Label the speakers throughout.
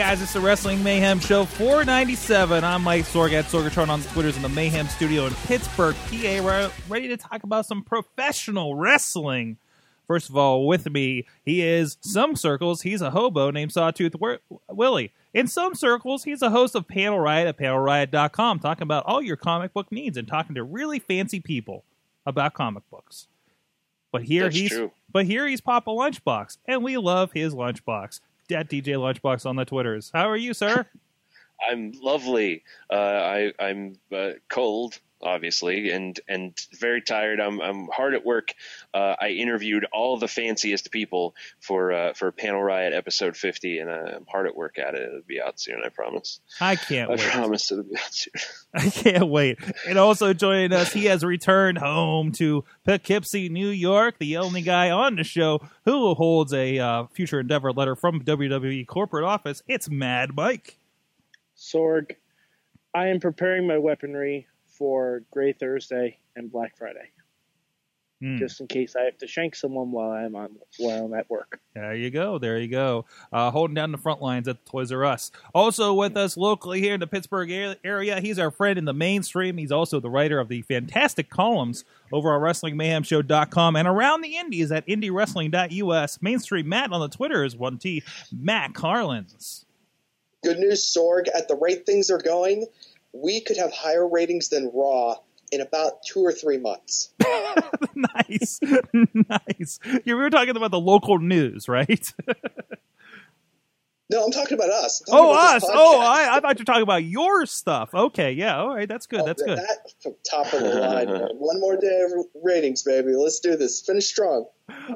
Speaker 1: Guys, it's the Wrestling Mayhem Show 497. I'm Mike Sorg at Sorgatron on the Twitters in the Mayhem Studio in Pittsburgh, PA. We're ready to talk about some professional wrestling. First of all, with me, he is some circles. He's a hobo named Sawtooth Wi- Willie. In some circles, he's a host of Panel Riot at panelriot.com, talking about all your comic book needs and talking to really fancy people about comic books. But here
Speaker 2: That's
Speaker 1: he's
Speaker 2: true.
Speaker 1: but here he's Papa Lunchbox, and we love his lunchbox. At DJ Lunchbox on the Twitters. How are you, sir?
Speaker 2: I'm lovely. Uh, I, I'm uh, cold, obviously, and and very tired. I'm I'm hard at work. Uh, I interviewed all the fanciest people for uh, for Panel Riot episode 50, and uh, I'm hard at work at it. It'll be out soon. I promise.
Speaker 1: I can't
Speaker 2: I
Speaker 1: wait.
Speaker 2: promise it'll be out soon.
Speaker 1: I can't wait. And also joining us, he has returned home to Poughkeepsie, New York. The only guy on the show who holds a uh, future endeavor letter from WWE corporate office. It's Mad Mike.
Speaker 3: Sorg, I am preparing my weaponry for Gray Thursday and Black Friday,
Speaker 1: Hmm.
Speaker 3: just in case I have to shank someone while I'm on while I'm at work.
Speaker 1: There you go. There you go. Uh, holding down the front lines at Toys R Us. Also with us locally here in the Pittsburgh area, he's our friend in the mainstream. He's also the writer of the fantastic columns over on WrestlingMayhemShow.com and around the indies at IndieWrestling.us. Mainstream Matt on the Twitter is 1T. Matt Carlins.
Speaker 4: Good news, Sorg. At the rate things are going, we could have higher ratings than Raw in about two or three months.
Speaker 1: nice. nice. You were talking about the local news, right?
Speaker 4: No, I'm talking about us. Talking
Speaker 1: oh,
Speaker 4: about
Speaker 1: us. Oh. I, I thought you were talking about your stuff. Okay, yeah. All right. That's good.
Speaker 4: Oh,
Speaker 1: That's good.
Speaker 4: That, top of the line. One more day of ratings, baby. Let's do this. Finish strong.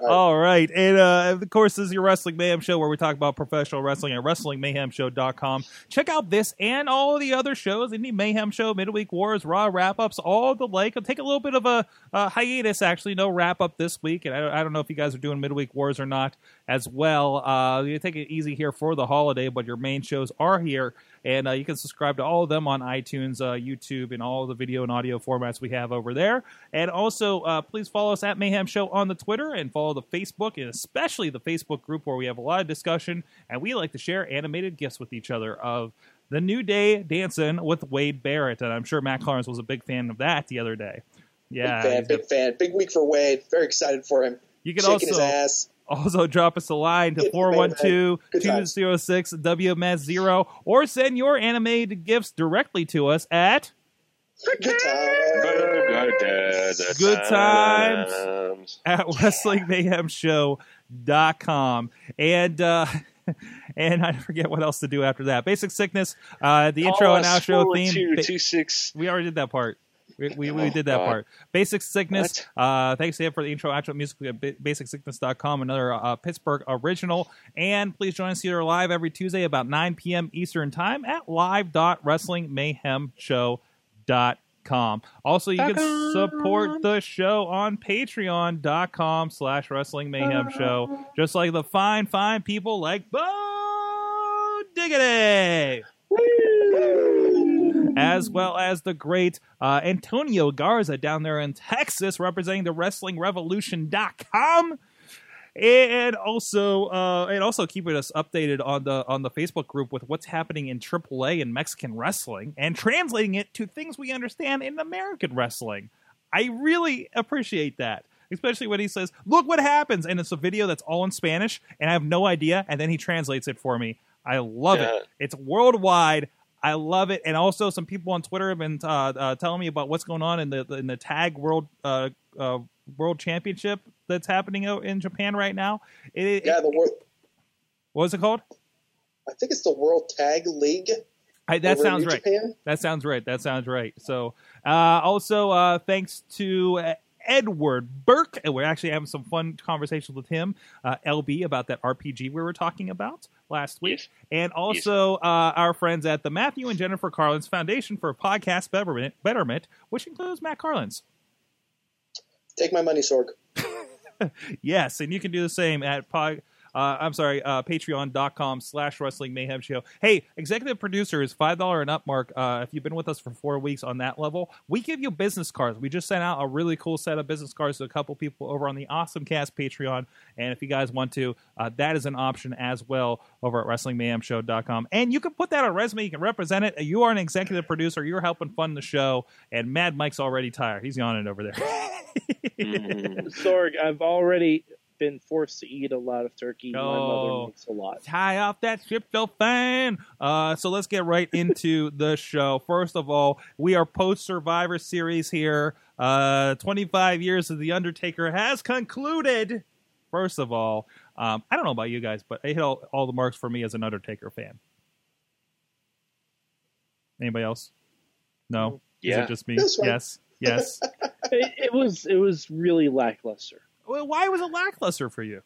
Speaker 1: All right. And uh, of course, this is your Wrestling Mayhem Show where we talk about professional wrestling at WrestlingMayhemShow.com. Check out this and all the other shows Indie Mayhem Show, Midweek Wars, Raw wrap ups, all the like. I'll take a little bit of a, uh hiatus, actually. No wrap up this week. And I, I don't know if you guys are doing Midweek Wars or not as well. Uh, you take it easy here for the holiday, but your main shows are here. And uh, you can subscribe to all of them on iTunes, uh, YouTube, and all the video and audio formats we have over there. And also, uh, please follow us at Mayhem Show on the Twitter and follow the Facebook, and especially the Facebook group where we have a lot of discussion and we like to share animated gifts with each other of the New Day dancing with Wade Barrett. And I'm sure Matt Clarence was a big fan of that the other day. Yeah.
Speaker 4: big fan, big fan. Big week for Wade. Very excited for him.
Speaker 1: You can
Speaker 4: Shaking
Speaker 1: also
Speaker 4: his ass.
Speaker 1: Also drop us a line to
Speaker 4: Get your man, man. Good times.
Speaker 1: 412-206 WMS0 or send your animated gifts directly to us at
Speaker 4: Good time.
Speaker 1: Good times. at WrestlingMayhemShow.com. And uh and I forget what else to do after that. Basic Sickness, uh the intro and outro theme.
Speaker 2: Two,
Speaker 1: ba-
Speaker 2: two, six.
Speaker 1: we already did that part. We, we, we did that part. Basic Sickness. Uh, thanks to him for the intro, outro music at ba- basicsickness.com, another uh, Pittsburgh original. And please join us here live every Tuesday about 9 p.m. Eastern Time at live.wrestlingmayhemshow.com. Also, you can support the show on patreon.com slash wrestling mayhem show, just like the fine, fine people like Bo Diggity as well as the great uh, Antonio Garza down there in Texas, representing the Wrestling WrestlingRevolution.com. And also, uh, and also keeping us updated on the on the Facebook group with what's happening in AAA and Mexican wrestling, and translating it to things we understand in American wrestling. I really appreciate that, especially when he says, "Look what happens," and it's a video that's all in Spanish, and I have no idea, and then he translates it for me. I love
Speaker 2: Yeah.
Speaker 1: it. It's worldwide. I love it, and also some people on Twitter have been uh, uh, telling me about what's going on in the in the tag world uh, uh, world championship that's happening out in Japan right now. It,
Speaker 4: Yeah, the world.
Speaker 1: what was it called?
Speaker 4: I think it's the World Tag League.
Speaker 1: I, that sounds right.
Speaker 4: Japan.
Speaker 1: That sounds right. That sounds right. So, uh, also, uh, thanks to Edward Burke, and we're actually having some fun conversations with him, uh, LB, about that RPG we were talking about last week,
Speaker 2: Yes.
Speaker 1: and also uh, our friends at the Matthew and Jennifer Carlins Foundation for Podcast Betterment, Betterment which includes Matt Carlins.
Speaker 4: Take my money, Sorg.
Speaker 1: Yes, and you can do the same at pod. Uh, I'm sorry, uh, patreon.com slash wrestling mayhem show. Hey, executive producers, $5 and up mark. Uh, if you've been with us for four weeks on that level, we give you business cards. We just sent out a really cool set of business cards to a couple people over on the Awesome Cast Patreon. And if you guys want to, uh, that is an option as well over at wrestlingmayhemshow.com. And you can put that on resume. You can represent it. You are an executive producer. You're helping fund the show. And Mad Mike's already tired. He's yawning over there.
Speaker 3: Sorg, I've already been forced to eat a lot of turkey. My
Speaker 1: Oh.
Speaker 3: mother makes a lot.
Speaker 1: tie off that tryptophan. Uh, so let's get right into the show. First of all, we are post Survivor Series here. Uh, 25 years of The Undertaker has concluded. First of all, um, I don't know about you guys, but it hit all, all the marks for me as an Undertaker fan. Anybody else? No. Is
Speaker 2: Yeah.
Speaker 1: it just me? Yes. Yes.
Speaker 3: It, it was it was really lackluster.
Speaker 1: Why was it lackluster for you?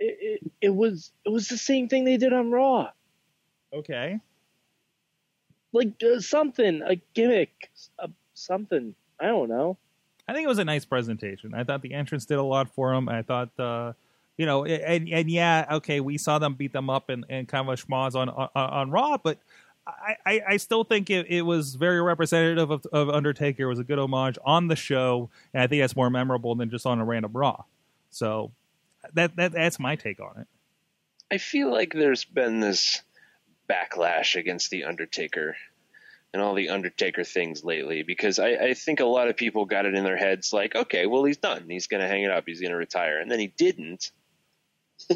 Speaker 3: It, it it was it was the same thing they did on Raw.
Speaker 1: Okay.
Speaker 3: Like uh, something, a gimmick, uh, something. I don't know.
Speaker 1: I think it was a nice presentation. I thought the entrance did a lot for him. I thought, uh, you know, and and yeah, okay, we saw them beat them up and, and kind of a schmoz on, on on Raw, but I, I, still think it, it was very representative of, of Undertaker. It was a good homage on the show, and I think that's more memorable than just on a random Raw. So that that that's my take on it.
Speaker 2: I feel like there's been this backlash against the Undertaker and all the Undertaker things lately because I, I think a lot of people got it in their heads like, okay, well he's done, he's gonna hang it up, he's gonna retire, and then he didn't,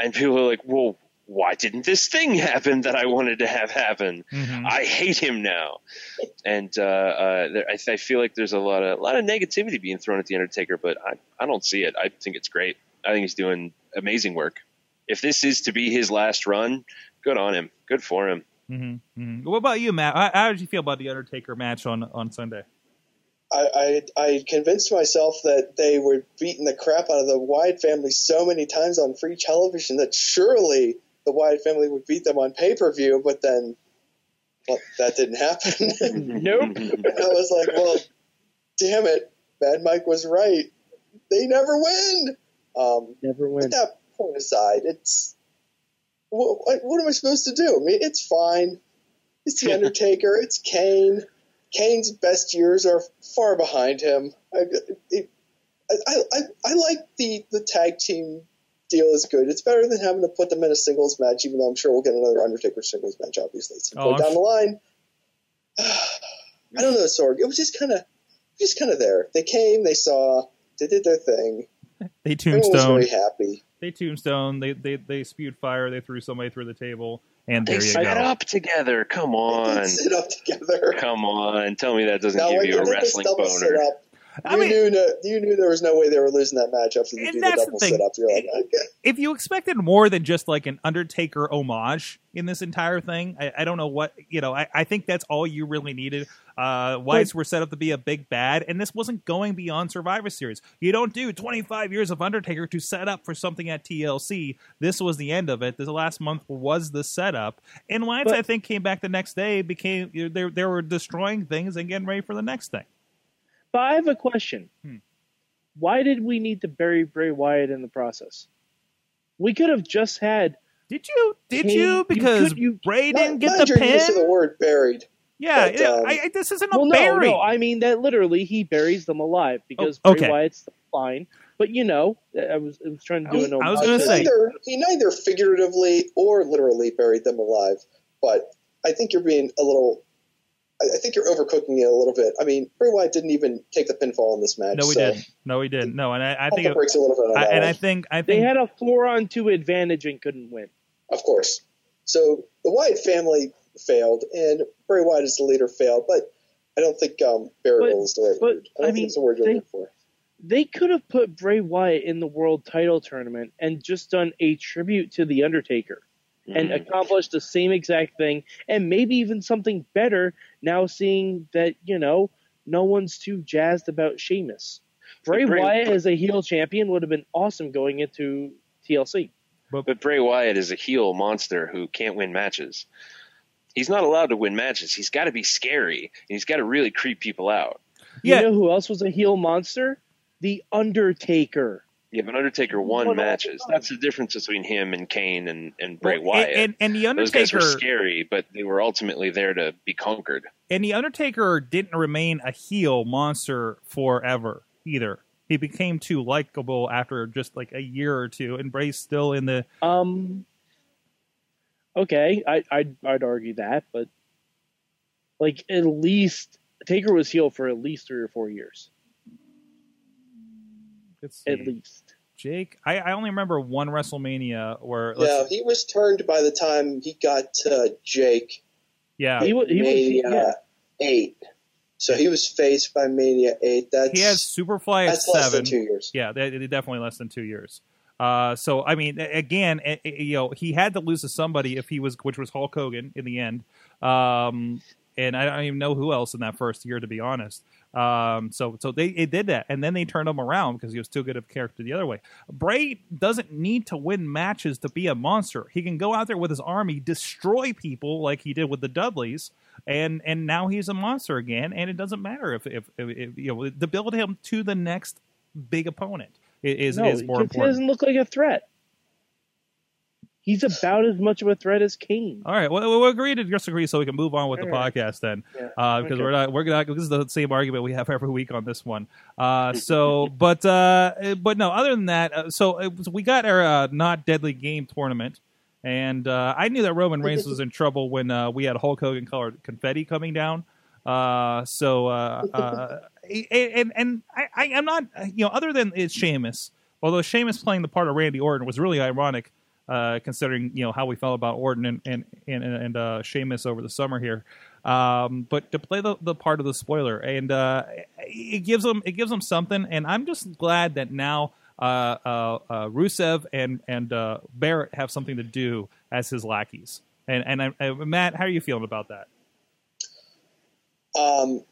Speaker 2: and people are like, well, why didn't this thing happen that I wanted to have happen? I hate him now, and uh, uh, there, I, I feel like there's a lot of a lot of negativity being thrown at the Undertaker, but I, I don't see it. I think it's great. I think he's doing amazing work. If this is to be his last run, good on him. Good for him.
Speaker 1: Mm-hmm. hmm What about you, Matt? How, how did you feel about the Undertaker match on on Sunday?
Speaker 4: I, I I convinced myself that they were beating the crap out of the Wyatt family so many times on free television that surely the Wyatt family would beat them on pay per view, but then well, that didn't happen.
Speaker 3: Nope.
Speaker 4: And I was like, well, damn it, Mad Mike was right. They never win. Um,
Speaker 3: Never win.
Speaker 4: Put that point aside. It's what, what, what am I supposed to do? I mean, it's fine. It's the Undertaker. it's Kane. Kane's best years are far behind him. I, it, I, I, I like the the tag team deal is good. It's better than having to put them in a singles match, even though I'm sure we'll get another Undertaker singles match, obviously, at some
Speaker 1: Oh,
Speaker 4: point down
Speaker 1: su-
Speaker 4: the line. I don't know, Sorg. It was just kind of, just kind of there. They came, they saw, they did their thing.
Speaker 1: They
Speaker 4: Everyone was
Speaker 1: tombstone.
Speaker 4: very happy.
Speaker 1: They tombstone. They they they spewed fire. They threw somebody through the table, and
Speaker 2: They
Speaker 1: there you
Speaker 2: set
Speaker 1: go.
Speaker 2: up together. Come on.
Speaker 4: did sit up together.
Speaker 2: Come on. Tell me that doesn't
Speaker 4: Now,
Speaker 2: give you a wrestling
Speaker 4: double
Speaker 2: boner.
Speaker 1: I
Speaker 4: you
Speaker 1: mean-
Speaker 4: knew no, you knew there was no way they were losing that match after they do the
Speaker 1: the
Speaker 4: double sit up. You're like, okay.
Speaker 1: If you expected more than just like an Undertaker homage in this entire thing, I, I don't know what you know. I, I think that's all you really needed. Uh, Wyatts were set up to be a big bad, and this wasn't going beyond Survivor Series. You don't do 25 years of Undertaker to set up for something at TLC. This was the end of it. This last month was the setup, and Wyatts
Speaker 3: But-
Speaker 1: I think came back the next day. Became they they were destroying things and getting ready for the next thing.
Speaker 3: But I have a question.
Speaker 1: Hmm.
Speaker 3: Why did we need to bury Bray Wyatt in the process? We could have just had.
Speaker 1: Did you? Did
Speaker 3: Kane,
Speaker 1: you?
Speaker 3: you
Speaker 1: Because
Speaker 3: could- you-
Speaker 1: Bray
Speaker 4: Not-
Speaker 1: didn't get
Speaker 4: mind
Speaker 1: the
Speaker 4: your use of the word buried.
Speaker 1: Yeah,
Speaker 4: but, um,
Speaker 1: I, I, this isn't a
Speaker 3: Well, no,
Speaker 1: bury.
Speaker 3: no. I mean that literally he buries them alive because
Speaker 1: Oh,
Speaker 3: Bray
Speaker 1: okay.
Speaker 3: Wyatt's fine. But you know, I was I was trying to do
Speaker 1: I
Speaker 3: an
Speaker 1: was- I was gonna say-
Speaker 4: neither, he neither figuratively or literally buried them alive. But I think you're being a little. I I think you're overcooking it a little bit. I mean, Bray Wyatt didn't even take the pinfall in this match.
Speaker 1: no, we
Speaker 4: so
Speaker 1: didn't. No, we didn't. No, and I, I think,
Speaker 4: the brakes a little bit
Speaker 1: I, and. I think, I
Speaker 3: They had a four on two advantage and couldn't win.
Speaker 4: of course. So the Wyatt family failed, and Bray Wyatt as the leader failed. But I don't think um, burial
Speaker 3: But-
Speaker 4: is the right
Speaker 3: but,
Speaker 4: word. I don't
Speaker 3: I
Speaker 4: think
Speaker 3: mean,
Speaker 4: it's the word you're
Speaker 3: they-
Speaker 4: looking for.
Speaker 3: They could have put Bray Wyatt in the world title tournament and just done a tribute to the Undertaker and
Speaker 2: Mhm.
Speaker 3: accomplished the same exact thing and maybe even something better. Now seeing that you know no one's too jazzed about Sheamus. Bray
Speaker 2: Bray-
Speaker 3: Wyatt as a heel champion would have been awesome going into TLC.
Speaker 2: But Bray Wyatt is a heel monster who can't win matches. He's not allowed to win matches. He's got to be scary, and he's got to really creep people out.
Speaker 1: Yeah.
Speaker 3: You know who else was a heel monster? The Undertaker.
Speaker 2: Yeah, but Undertaker won
Speaker 3: Won
Speaker 2: matches. That's the difference between him and Kane and, and Bray
Speaker 1: Well,
Speaker 2: Wyatt.
Speaker 1: and, and, and the
Speaker 2: Those guys
Speaker 1: Undertaker
Speaker 2: were scary, but they were ultimately there to be conquered.
Speaker 1: and the Undertaker didn't remain a heel monster forever either. He became too likable after just like a year or two, and Bray's still in the
Speaker 3: Um. Okay, I, I'd I'd argue that, but like at least Taker was heel for at least three or four years,
Speaker 1: let's
Speaker 3: at
Speaker 1: see.
Speaker 3: least.
Speaker 1: Jake. I, I only remember one WrestleMania where
Speaker 4: Yeah, he was turned by the time he got to Jake.
Speaker 1: yeah,
Speaker 3: He was he was
Speaker 4: Mania
Speaker 3: yeah.
Speaker 4: eight. So he was faced by Mania eight. That's
Speaker 1: he has Superfly at
Speaker 4: that's less
Speaker 1: seven.
Speaker 4: than two years.
Speaker 1: Yeah, they, they definitely less than two years. Uh, so I mean, again, you know, he had to lose to somebody if he was, which was Hulk Hogan in the end. Um, and I don't even know who else in that first year, to be honest. Um, so so they it did that, and then they turned him around because he was too good of character the other way. Bray doesn't need to win matches to be a monster. He can go out there with his army, destroy people like he did with the Dudleys, and and now he's a monster again. And it doesn't matter if if, if, if you know to build him to the next big opponent is
Speaker 3: no,
Speaker 1: is more
Speaker 3: because he
Speaker 1: important.
Speaker 3: doesn't look like a threat. He's about as much of a threat as Kane.
Speaker 1: All right, well, we'll agree to disagree so we can move on with the
Speaker 3: All right.
Speaker 1: podcast then,
Speaker 3: Yeah,
Speaker 1: uh, because
Speaker 3: okay.
Speaker 1: we're not we're not this is the same argument we have every week on this one. Uh, so, but uh, but no, other than that, uh, so it was, we got our uh, not deadly game tournament, and uh, I knew that Roman Reigns was in trouble when uh, we had Hulk Hogan colored confetti coming down. Uh, so uh, uh, and and I, I I'm not you know other than it's Sheamus, although Sheamus playing the part of Randy Orton was really ironic uh, considering you know how we felt about Orton and and and, and uh, Sheamus over the summer here. Um, but to play the, the part of the spoiler, and uh, it gives them it gives them something. And I'm just glad that now uh, uh, Rusev and and Barrett have something to do as his lackeys. And and I, I, Matt, how are you feeling about that?
Speaker 4: Um,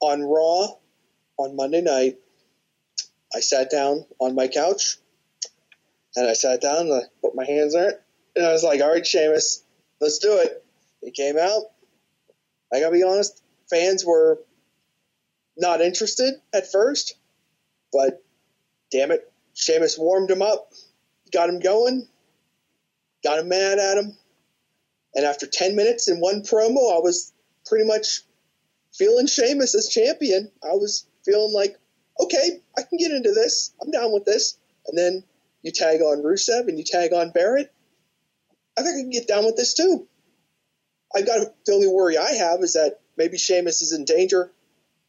Speaker 4: on Raw on Monday night, I sat down on my couch and I sat down and I put my hands on it and I was like, all right, Sheamus, let's do it. He came out. I gotta be honest, fans were not interested at first, but damn it, Sheamus warmed him up, got him going, got him mad at him. And after 10 minutes in one promo, I was pretty much feeling Sheamus as champion. I was feeling like, okay, I can get into this. I'm down with this. And then you tag on Rusev and you tag on Barrett. I think I can get down with this too. I've got the only worry I have is that maybe Sheamus is in danger.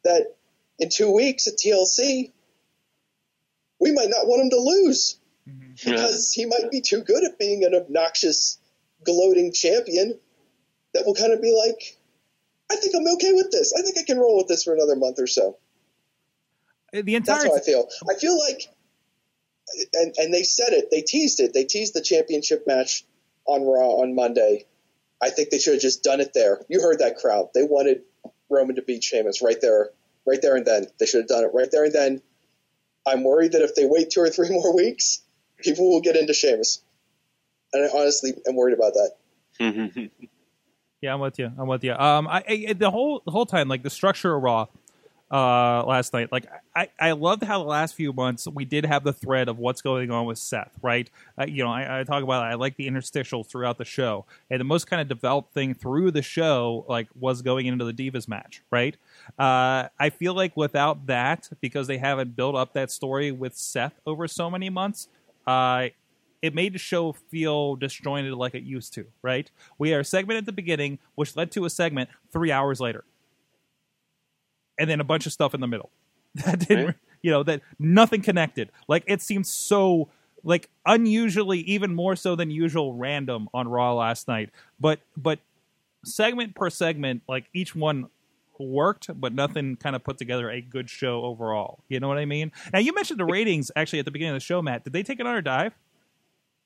Speaker 4: That in two weeks at TLC, we might not want him to lose mm-hmm. because he might be too good at being an obnoxious, gloating champion. That will kind of be like, I think I'm okay with this. I think I can roll with this for another month or so.
Speaker 1: The entire That's
Speaker 4: how I feel. I feel like, and and they said it. They teased it. They teased the championship match on Raw on Monday. I think they should have just done it there. You heard that crowd. They wanted Roman to beat Sheamus right there, right there and then. They should have done it right there and then. I'm worried that if they wait two or three more weeks, people will get into Sheamus. And I honestly am worried about that.
Speaker 1: Yeah, I'm with you. I'm with you. Um, I, I the whole the whole time, like the structure of Raw, uh, last night, like I I loved how the last few months we did have the thread of what's going on with Seth, right? Uh, you know, I, I talk about it. I like the interstitials throughout the show, and the most kind of developed thing through the show, like, was going into the Divas match, right? Uh, I feel like without that, because they haven't built up that story with Seth over so many months, uh, it made the show feel disjointed like it used to, right? We had a segment at the beginning, which led to a segment three hours later. And then a bunch of stuff in the middle. That didn't
Speaker 2: Right.
Speaker 1: you know, that nothing connected. Like it seemed so like unusually, even more so than usual, random on Raw last night. But but segment per segment, like each one worked, but nothing kind of put together a good show overall. You know what I mean? Now you mentioned the ratings actually at the beginning of the show, Matt. Did they take another dive?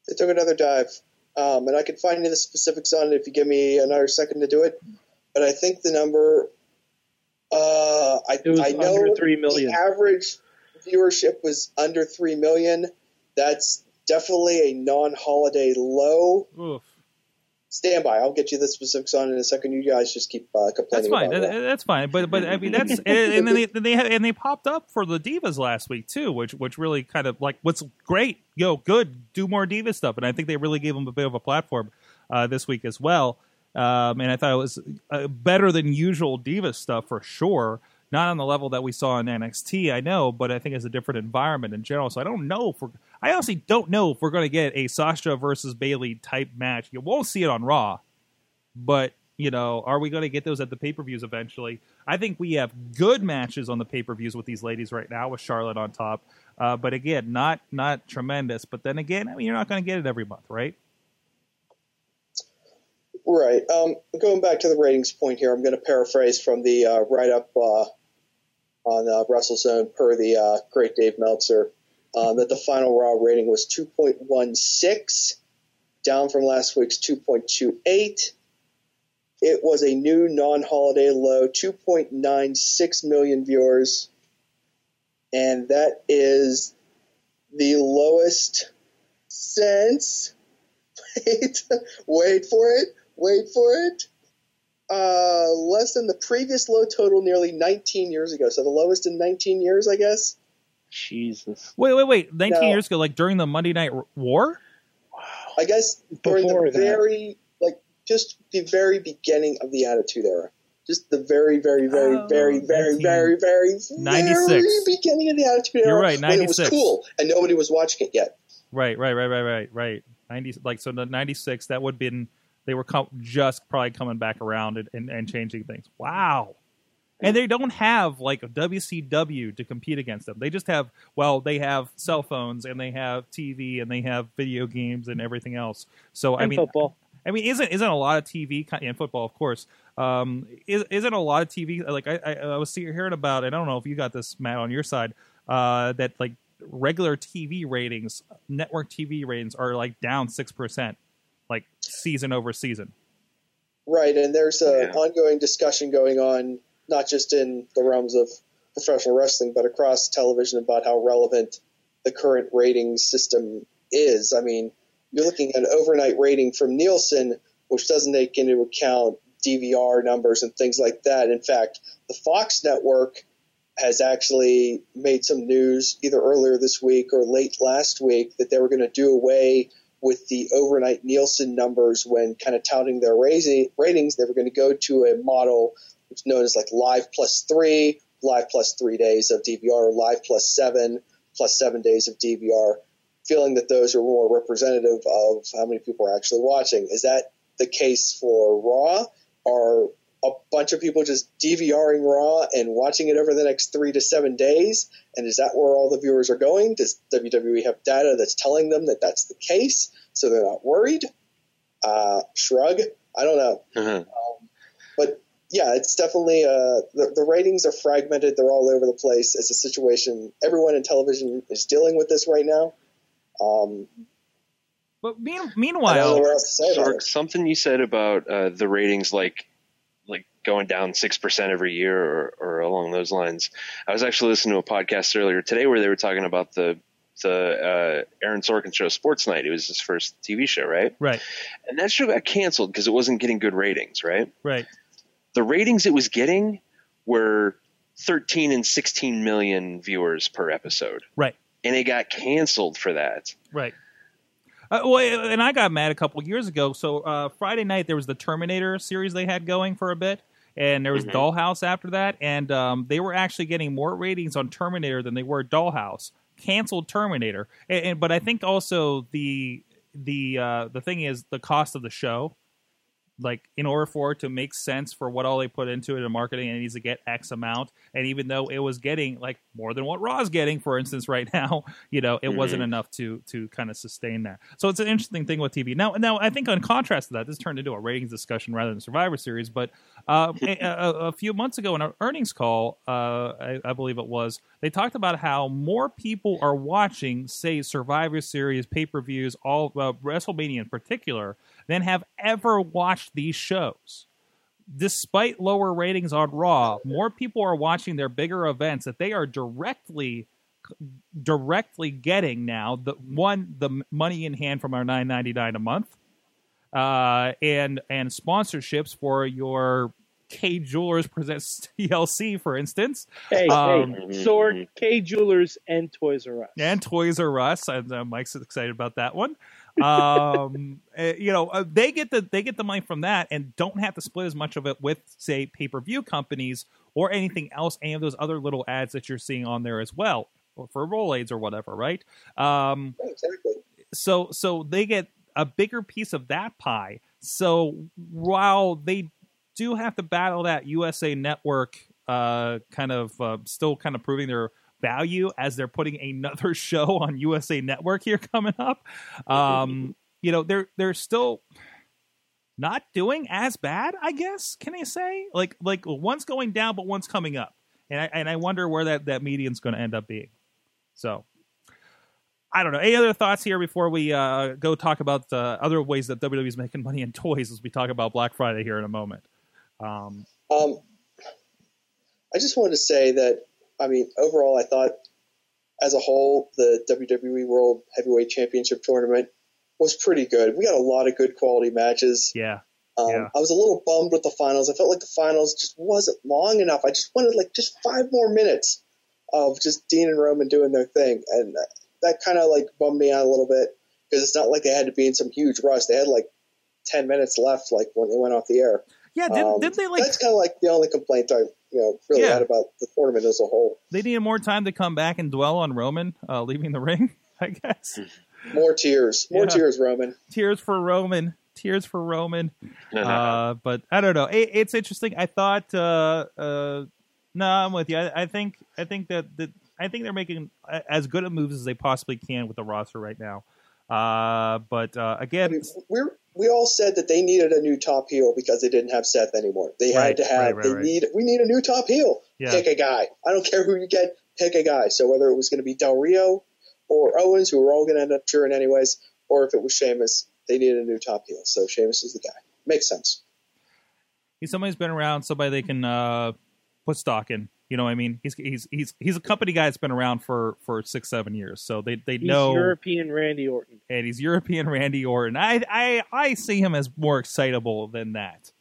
Speaker 4: They took another dive, um, and I can find you the specifics on it if you give me another second to do it. But I think the number Uh, I, I know
Speaker 3: under 3 million.
Speaker 4: the average viewership was under three million. That's definitely a non-holiday low.
Speaker 1: Oof.
Speaker 4: Stand by. I'll get you the specifics on in a second. You guys just keep uh,
Speaker 1: That's
Speaker 4: complaining
Speaker 1: fine.
Speaker 4: about
Speaker 1: That-
Speaker 4: that.
Speaker 1: That's fine. But but I mean that's and, and then they, they had, and they popped up for the divas last week too, which which really kind of like what's great. Yo, good. Do more diva stuff, and I think they really gave them a bit of a platform uh, this week as well. Um, and I thought it was uh, better than usual diva stuff for sure. Not on the level that we saw in NXT, I know, but I think it's a different environment in general. So I don't know if we're. I honestly don't know if we're going to get a Sasha versus Bailey type match. You won't see it on Raw, but you know, are we going to get those at the pay per views eventually? I think we have good matches on the pay per views with these ladies right now, with Charlotte on top. Uh, but again, not not tremendous. But then again, I mean, you're not going to get it every month, right?
Speaker 4: Right. Um, going back to the ratings point here, I'm going to paraphrase from the uh, write up uh, on uh, WrestleZone per the uh, great Dave Meltzer uh, that the final Raw rating was 2.16, down from last week's 2.28. It was a new non holiday low, 2.96 million viewers. And that is the lowest since. Wait, wait for it. Wait for it. Uh, less than the previous low total nearly 19 years ago. So the lowest in 19 years, I guess.
Speaker 3: Jesus.
Speaker 1: Wait, wait, wait. 19
Speaker 4: No.
Speaker 1: years ago, like during the Monday Night War?
Speaker 4: I guess during
Speaker 3: Before
Speaker 4: the
Speaker 3: that.
Speaker 4: very, like, just the very beginning of the Attitude Era. Just the very, very, very,
Speaker 1: Oh,
Speaker 4: very, very,
Speaker 1: 19
Speaker 4: very, very,
Speaker 1: 96.
Speaker 4: very beginning of the Attitude Era.
Speaker 1: You're right,
Speaker 4: When it was cool and nobody was watching it yet.
Speaker 1: Right, right, right, right, right, right. 90, like so the 96, that would have been, they were com- just probably coming back around and, and, and changing things. Wow. And they don't have like a WCW to compete against them. They just have, well, they have cell phones and they have TV and they have video games and everything else. So, I mean,
Speaker 3: football.
Speaker 1: I mean, isn't isn't a lot of TV and football, of course? Um, is, isn't a lot of TV like I, I, I was hearing about? And I don't know if you got this, Matt, on your side. Uh, that like regular TV ratings, network TV ratings are like down six percent, like season over season.
Speaker 4: Right, and there's an
Speaker 2: Yeah.
Speaker 4: ongoing discussion going on, not just in the realms of professional wrestling, but across television about how relevant the current rating system is. I mean, you're looking at an overnight rating from Nielsen, which doesn't take into account DVR numbers and things like that. In fact, the Fox network has actually made some news either earlier this week or late last week that they were going to do away with the overnight Nielsen numbers when kind of touting their raising, ratings. They were going to go to a model which known as like live plus three, live plus three days of DVR, live plus seven, plus seven days of DVR, feeling that those are more representative of how many people are actually watching. Is that the case for Raw? Are a bunch of people just DVRing Raw and watching it over the next three to seven days? And is that where all the viewers are going? Does WWE have data that's telling them that that's the case, so they're not worried? Uh, shrug. I don't know.
Speaker 2: Uh-huh.
Speaker 4: But yeah, it's definitely uh, the, the ratings are fragmented. They're all over the place. It's a situation everyone in television is dealing with this right now. Um,
Speaker 1: But mean,
Speaker 4: I don't know
Speaker 1: meanwhile,
Speaker 4: what else to say about
Speaker 2: Sorg,
Speaker 4: it.
Speaker 2: something you said about uh, the ratings, like like going down six percent every year, or, or along those lines. I was actually listening to a podcast earlier today where they were talking about the the uh, Aaron Sorkin show, Sports Night. It was his first TV show, right?
Speaker 1: right,
Speaker 2: And that show got canceled because it wasn't getting good ratings, right?
Speaker 1: right,
Speaker 2: The ratings it was getting were 13 and 16 million viewers per episode,
Speaker 1: right.
Speaker 2: and it got canceled for that.
Speaker 1: Right. Uh, well, and I got mad a couple years ago. So uh, Friday night there was the Terminator series they had going for a bit, and there was
Speaker 2: Mhm.
Speaker 1: Dollhouse after that, and um, they were actually getting more ratings on Terminator than they were Dollhouse. Canceled Terminator, and, and but I think also the the uh, the thing is the cost of the show. Like in order for it to make sense for what all they put into it in marketing, it needs to get X amount. And even though it was getting like more than what Raw's getting, for instance, right now, you know, it wasn't enough to to kind of sustain that. So it's an interesting thing with TV. Now, now I think on contrast to that, this turned into a ratings discussion rather than Survivor Series. But uh, a, a, a few months ago in our earnings call, uh, I, I believe it was, they talked about how more people are watching, say, Survivor Series pay per views, all uh, WrestleMania in particular, than have ever watched these shows despite lower ratings on Raw, more people are watching their bigger events that they are directly directly getting now the one the money in hand from our 9.99 a month uh and and sponsorships for your Kay Jewelers presents TLC for instance
Speaker 3: Hey,
Speaker 1: Um,
Speaker 3: hey, Sorg, Kay Jewelers, and Toys R Us.
Speaker 1: and Toys R Us. And uh, Mike's excited about that one. Um, eh, you know, uh, they get the they get the money from that and don't have to split as much of it with, say, pay per view companies or anything else. Any of those other little ads that you're seeing on there as well, or for Rolaids or whatever, right? Um,
Speaker 4: exactly.
Speaker 1: so so they get a bigger piece of that pie. So while they do have to battle that USA Network, uh, kind of uh, still kind of proving their value as they're putting another show on USA Network here coming up. Um, you know, they're they're still not doing as bad, I guess. Can I say like like one's going down, but one's coming up, and I and I wonder where that that median's going to end up being. So. I don't know. Any other thoughts here before we uh, go talk about uh, other ways that WWE is making money in toys as we talk about Black Friday here in a moment? Um,
Speaker 4: Um, I just wanted to say that, I mean, overall, I thought as a whole, the WWE World Heavyweight Championship tournament was pretty good. We got a lot of good quality matches.
Speaker 1: yeah,
Speaker 4: Um,
Speaker 1: Yeah.
Speaker 4: I was a little bummed with the finals. I felt like the finals just wasn't long enough. I just wanted like just five more minutes of just Dean and Roman doing their thing, and that kind of like bummed me out a little bit because it's not like they had to be in some huge rush. They had like ten minutes left, like when they went off the air.
Speaker 1: yeah. Did,
Speaker 4: Um,
Speaker 1: did they like
Speaker 4: that's kind of like the only complaint I you know really
Speaker 1: Yeah.
Speaker 4: had about the tournament as a whole.
Speaker 1: they needed more time to come back and dwell on Roman uh, leaving the ring? I guess
Speaker 4: More tears, more
Speaker 1: Yeah.
Speaker 4: tears, Roman.
Speaker 1: tears for Roman, tears for Roman. uh, but I don't know. It, it's interesting. I thought. Uh, uh, no, I'm with you. I, I think. I think that, that I think they're making as good of moves as they possibly can with the roster right now. Uh, but uh, again,
Speaker 4: we're we all said that they needed a new top heel because they didn't have Seth anymore. They
Speaker 1: Right,
Speaker 4: had to have.
Speaker 1: right, right,
Speaker 4: they need. We need a new top heel.
Speaker 1: Yeah.
Speaker 4: Pick a guy. I don't care who you get. Pick a guy. So whether it was going to be Del Rio or Owens, who were all going to end up cheering anyways, or if it was Sheamus, they needed a new top heel. So Sheamus is the guy. Makes sense.
Speaker 1: he's somebody who's been around, somebody they can uh, put stock in. You know what I mean? He's he's he's he's a company guy that's been around for for six seven years, so they they
Speaker 3: He's
Speaker 1: know,
Speaker 3: European Randy Orton.
Speaker 1: and he's European Randy Orton. I I I see him as more excitable than that,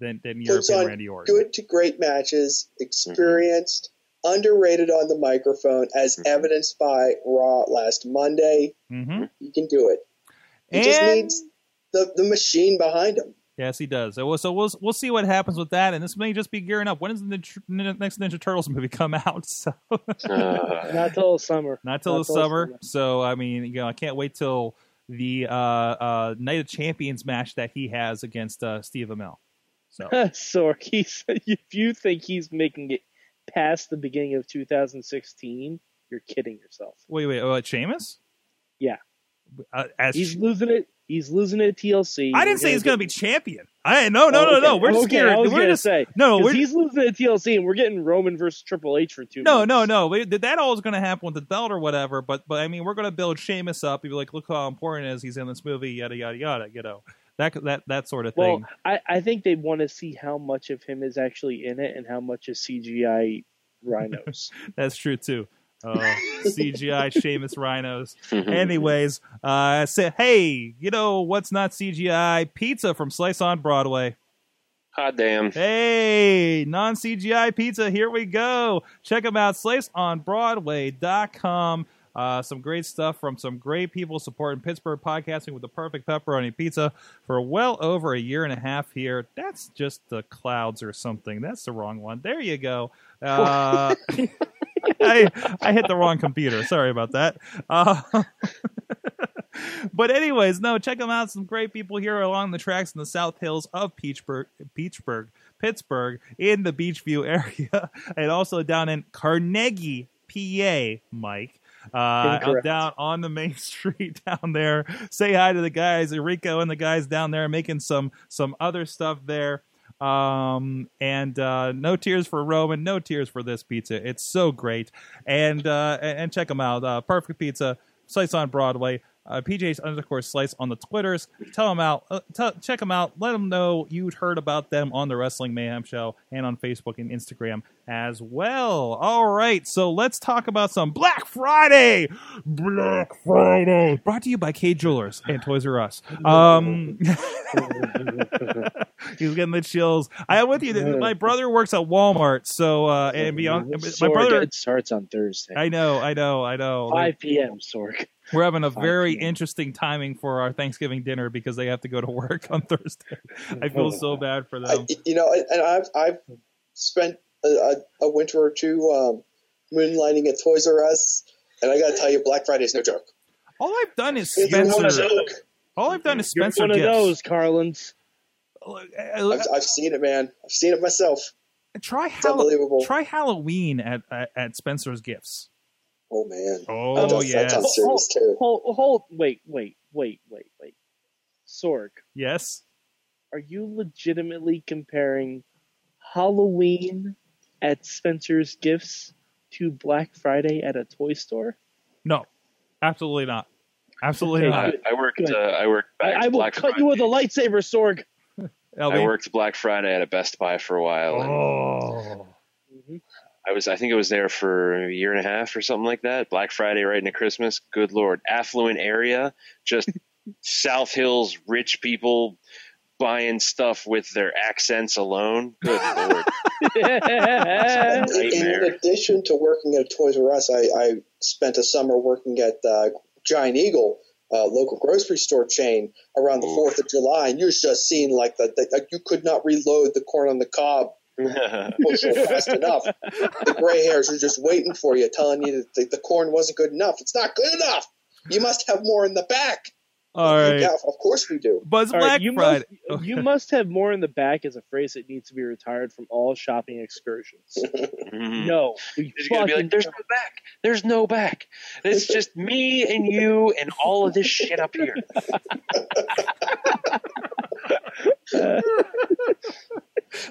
Speaker 1: than than
Speaker 4: Puts
Speaker 1: European
Speaker 4: on
Speaker 1: Randy Orton.
Speaker 4: good to great matches, experienced, underrated on the microphone, as
Speaker 1: Mm-hmm.
Speaker 4: evidenced by Raw last Monday.
Speaker 1: hmm
Speaker 4: He can do it. He just needs the the machine behind him.
Speaker 1: Yes, he does. So, we'll- so we'll we'll see what happens with that, and this may just be gearing up. When does the Ninja- next Ninja Turtles movie come out? So
Speaker 2: Uh,
Speaker 3: Not till the summer.
Speaker 1: not till
Speaker 3: Not
Speaker 1: the
Speaker 3: till
Speaker 1: summer.
Speaker 3: summer.
Speaker 1: So I mean, you know, I can't wait till the uh, uh, Night of Champions match that he has against uh, Steve Amell. So
Speaker 3: Sorg, he's, if you think he's making it past the beginning of 2016, you're kidding yourself.
Speaker 1: wait, wait, uh, Sheamus?
Speaker 3: Yeah.
Speaker 1: Uh, as
Speaker 3: He's losing it. He's losing at TLC.
Speaker 1: I didn't say he's going to be champion. I no no
Speaker 3: Oh,
Speaker 1: no no. We're just
Speaker 3: okay,
Speaker 1: scared. We're
Speaker 3: gonna
Speaker 1: just
Speaker 3: say
Speaker 1: no. We're
Speaker 3: he's losing at TLC, and we're getting Roman versus Triple H for two.
Speaker 1: No, no, no. That all is going to happen with the belt or whatever. But, but I mean, we're going to build Sheamus up. You'd be like, look how important it is. He's in this movie. Yada yada yada. You know that that that sort of thing. Well.
Speaker 3: I, I think they want to see how much of him is actually in it and how much is CGI rhinos.
Speaker 1: That's true too. Uh, CGI Sheamus rhinos. Anyways, uh, say, hey, you know what's not CGI? Pizza from Slice on Broadway.
Speaker 2: hot damn.
Speaker 1: Hey, non CGI pizza, here we go. Check them out, sliceonbroadway.com. Uh, some great stuff from some great people supporting Pittsburgh podcasting with the perfect pepperoni pizza for well over a year and a half here. That's just the clouds or something. That's the wrong one. There you go. Uh, I, I hit the wrong computer. Sorry about that. Uh, but anyways, no, check them out. Some great people here along the tracks in the South Hills of Peachburg, Peachburg, Pittsburgh, in the Beechview area, and also down in Carnegie, PA. Mike. Uh, down on the main street down there. Say hi to the guys, Enrico and the guys down there making some some other stuff there. Um, and uh, no tears for Roman, no tears for this pizza. It's so great. And uh, and check them out. Uh, Perfect Pizza, Slice on Broadway. Uh, PJ's underscore slice on the Twitters. Tell them out. Uh, tell check them out. Let them know you'd heard about them on the Wrestling Mayhem Show and on Facebook and Instagram as well. All right, so let's talk about some Black Friday. Black Friday, brought to you by Kay Jewelers and Toys R Us. Um, he's getting the chills. I am with you. My brother works at Walmart, so uh, and beyond. My brother.
Speaker 3: it starts on Thursday.
Speaker 1: I know, I know, I know.
Speaker 3: 5 p.m. Sorg.
Speaker 1: We're having a very interesting timing for our Thanksgiving dinner because they have to go to work on Thursday. I feel so bad for them.
Speaker 4: I, you know, and I've I've spent a, a, a winter or two um, moonlighting at Toys R Us, and I got to tell you, Black Friday is no joke.
Speaker 1: All I've done is
Speaker 4: It's no
Speaker 1: Spencer.
Speaker 4: joke.
Speaker 1: All I've done is
Speaker 3: You're
Speaker 1: Spencer
Speaker 3: one of
Speaker 1: gifts.
Speaker 3: those, Carlins.
Speaker 4: I've, I've seen it, man. I've seen it myself.
Speaker 1: try
Speaker 4: It's
Speaker 1: Hall-
Speaker 4: unbelievable.
Speaker 1: try Halloween at, at at Spencer's Gifts.
Speaker 4: Oh man.
Speaker 1: Oh
Speaker 4: That does- that
Speaker 1: yes,
Speaker 4: sounds serious too.
Speaker 3: Hold, hold, wait, wait, wait, wait, wait. Sorg,
Speaker 1: yes.
Speaker 3: are you legitimately comparing Halloween at Spencer's Gifts to Black Friday at a toy store?
Speaker 1: No, absolutely not. Absolutely
Speaker 3: Okay,
Speaker 1: not.
Speaker 2: I, I worked. Uh, I worked.
Speaker 3: I,
Speaker 2: Back
Speaker 3: I will
Speaker 2: Black
Speaker 3: cut
Speaker 2: Friday.
Speaker 3: you with a lightsaber, Sorg.
Speaker 2: I worked Black Friday at a Best Buy for a while.
Speaker 1: Oh.
Speaker 2: I was. I think I was there for a year and a half or something like that. Black Friday right into Christmas. Good lord, affluent area, just South Hills rich people buying stuff with their accents alone. Good lord.
Speaker 4: In, in addition to working at Toys R Us, I, I spent a summer working at uh, Giant Eagle, uh, local grocery store chain, around the
Speaker 2: Oof.
Speaker 4: Fourth of July, and you're just seeing like the, the like you could not reload the corn on the cob bushel fast enough. The gray hairs are just waiting for you, telling you that the, the corn wasn't good enough. It's not good enough. You must have more in the back.
Speaker 1: all right.
Speaker 4: Yeah, of course we do.
Speaker 1: Buzz it's
Speaker 3: All right,
Speaker 1: Black
Speaker 3: you
Speaker 1: Friday.
Speaker 3: Must, you must have more in the back is a phrase that needs to be retired from all shopping excursions.
Speaker 2: Mhm.
Speaker 3: No, we
Speaker 2: He's gonna be like, "There's no back. There's no back. It's just me and you and all of this shit up here."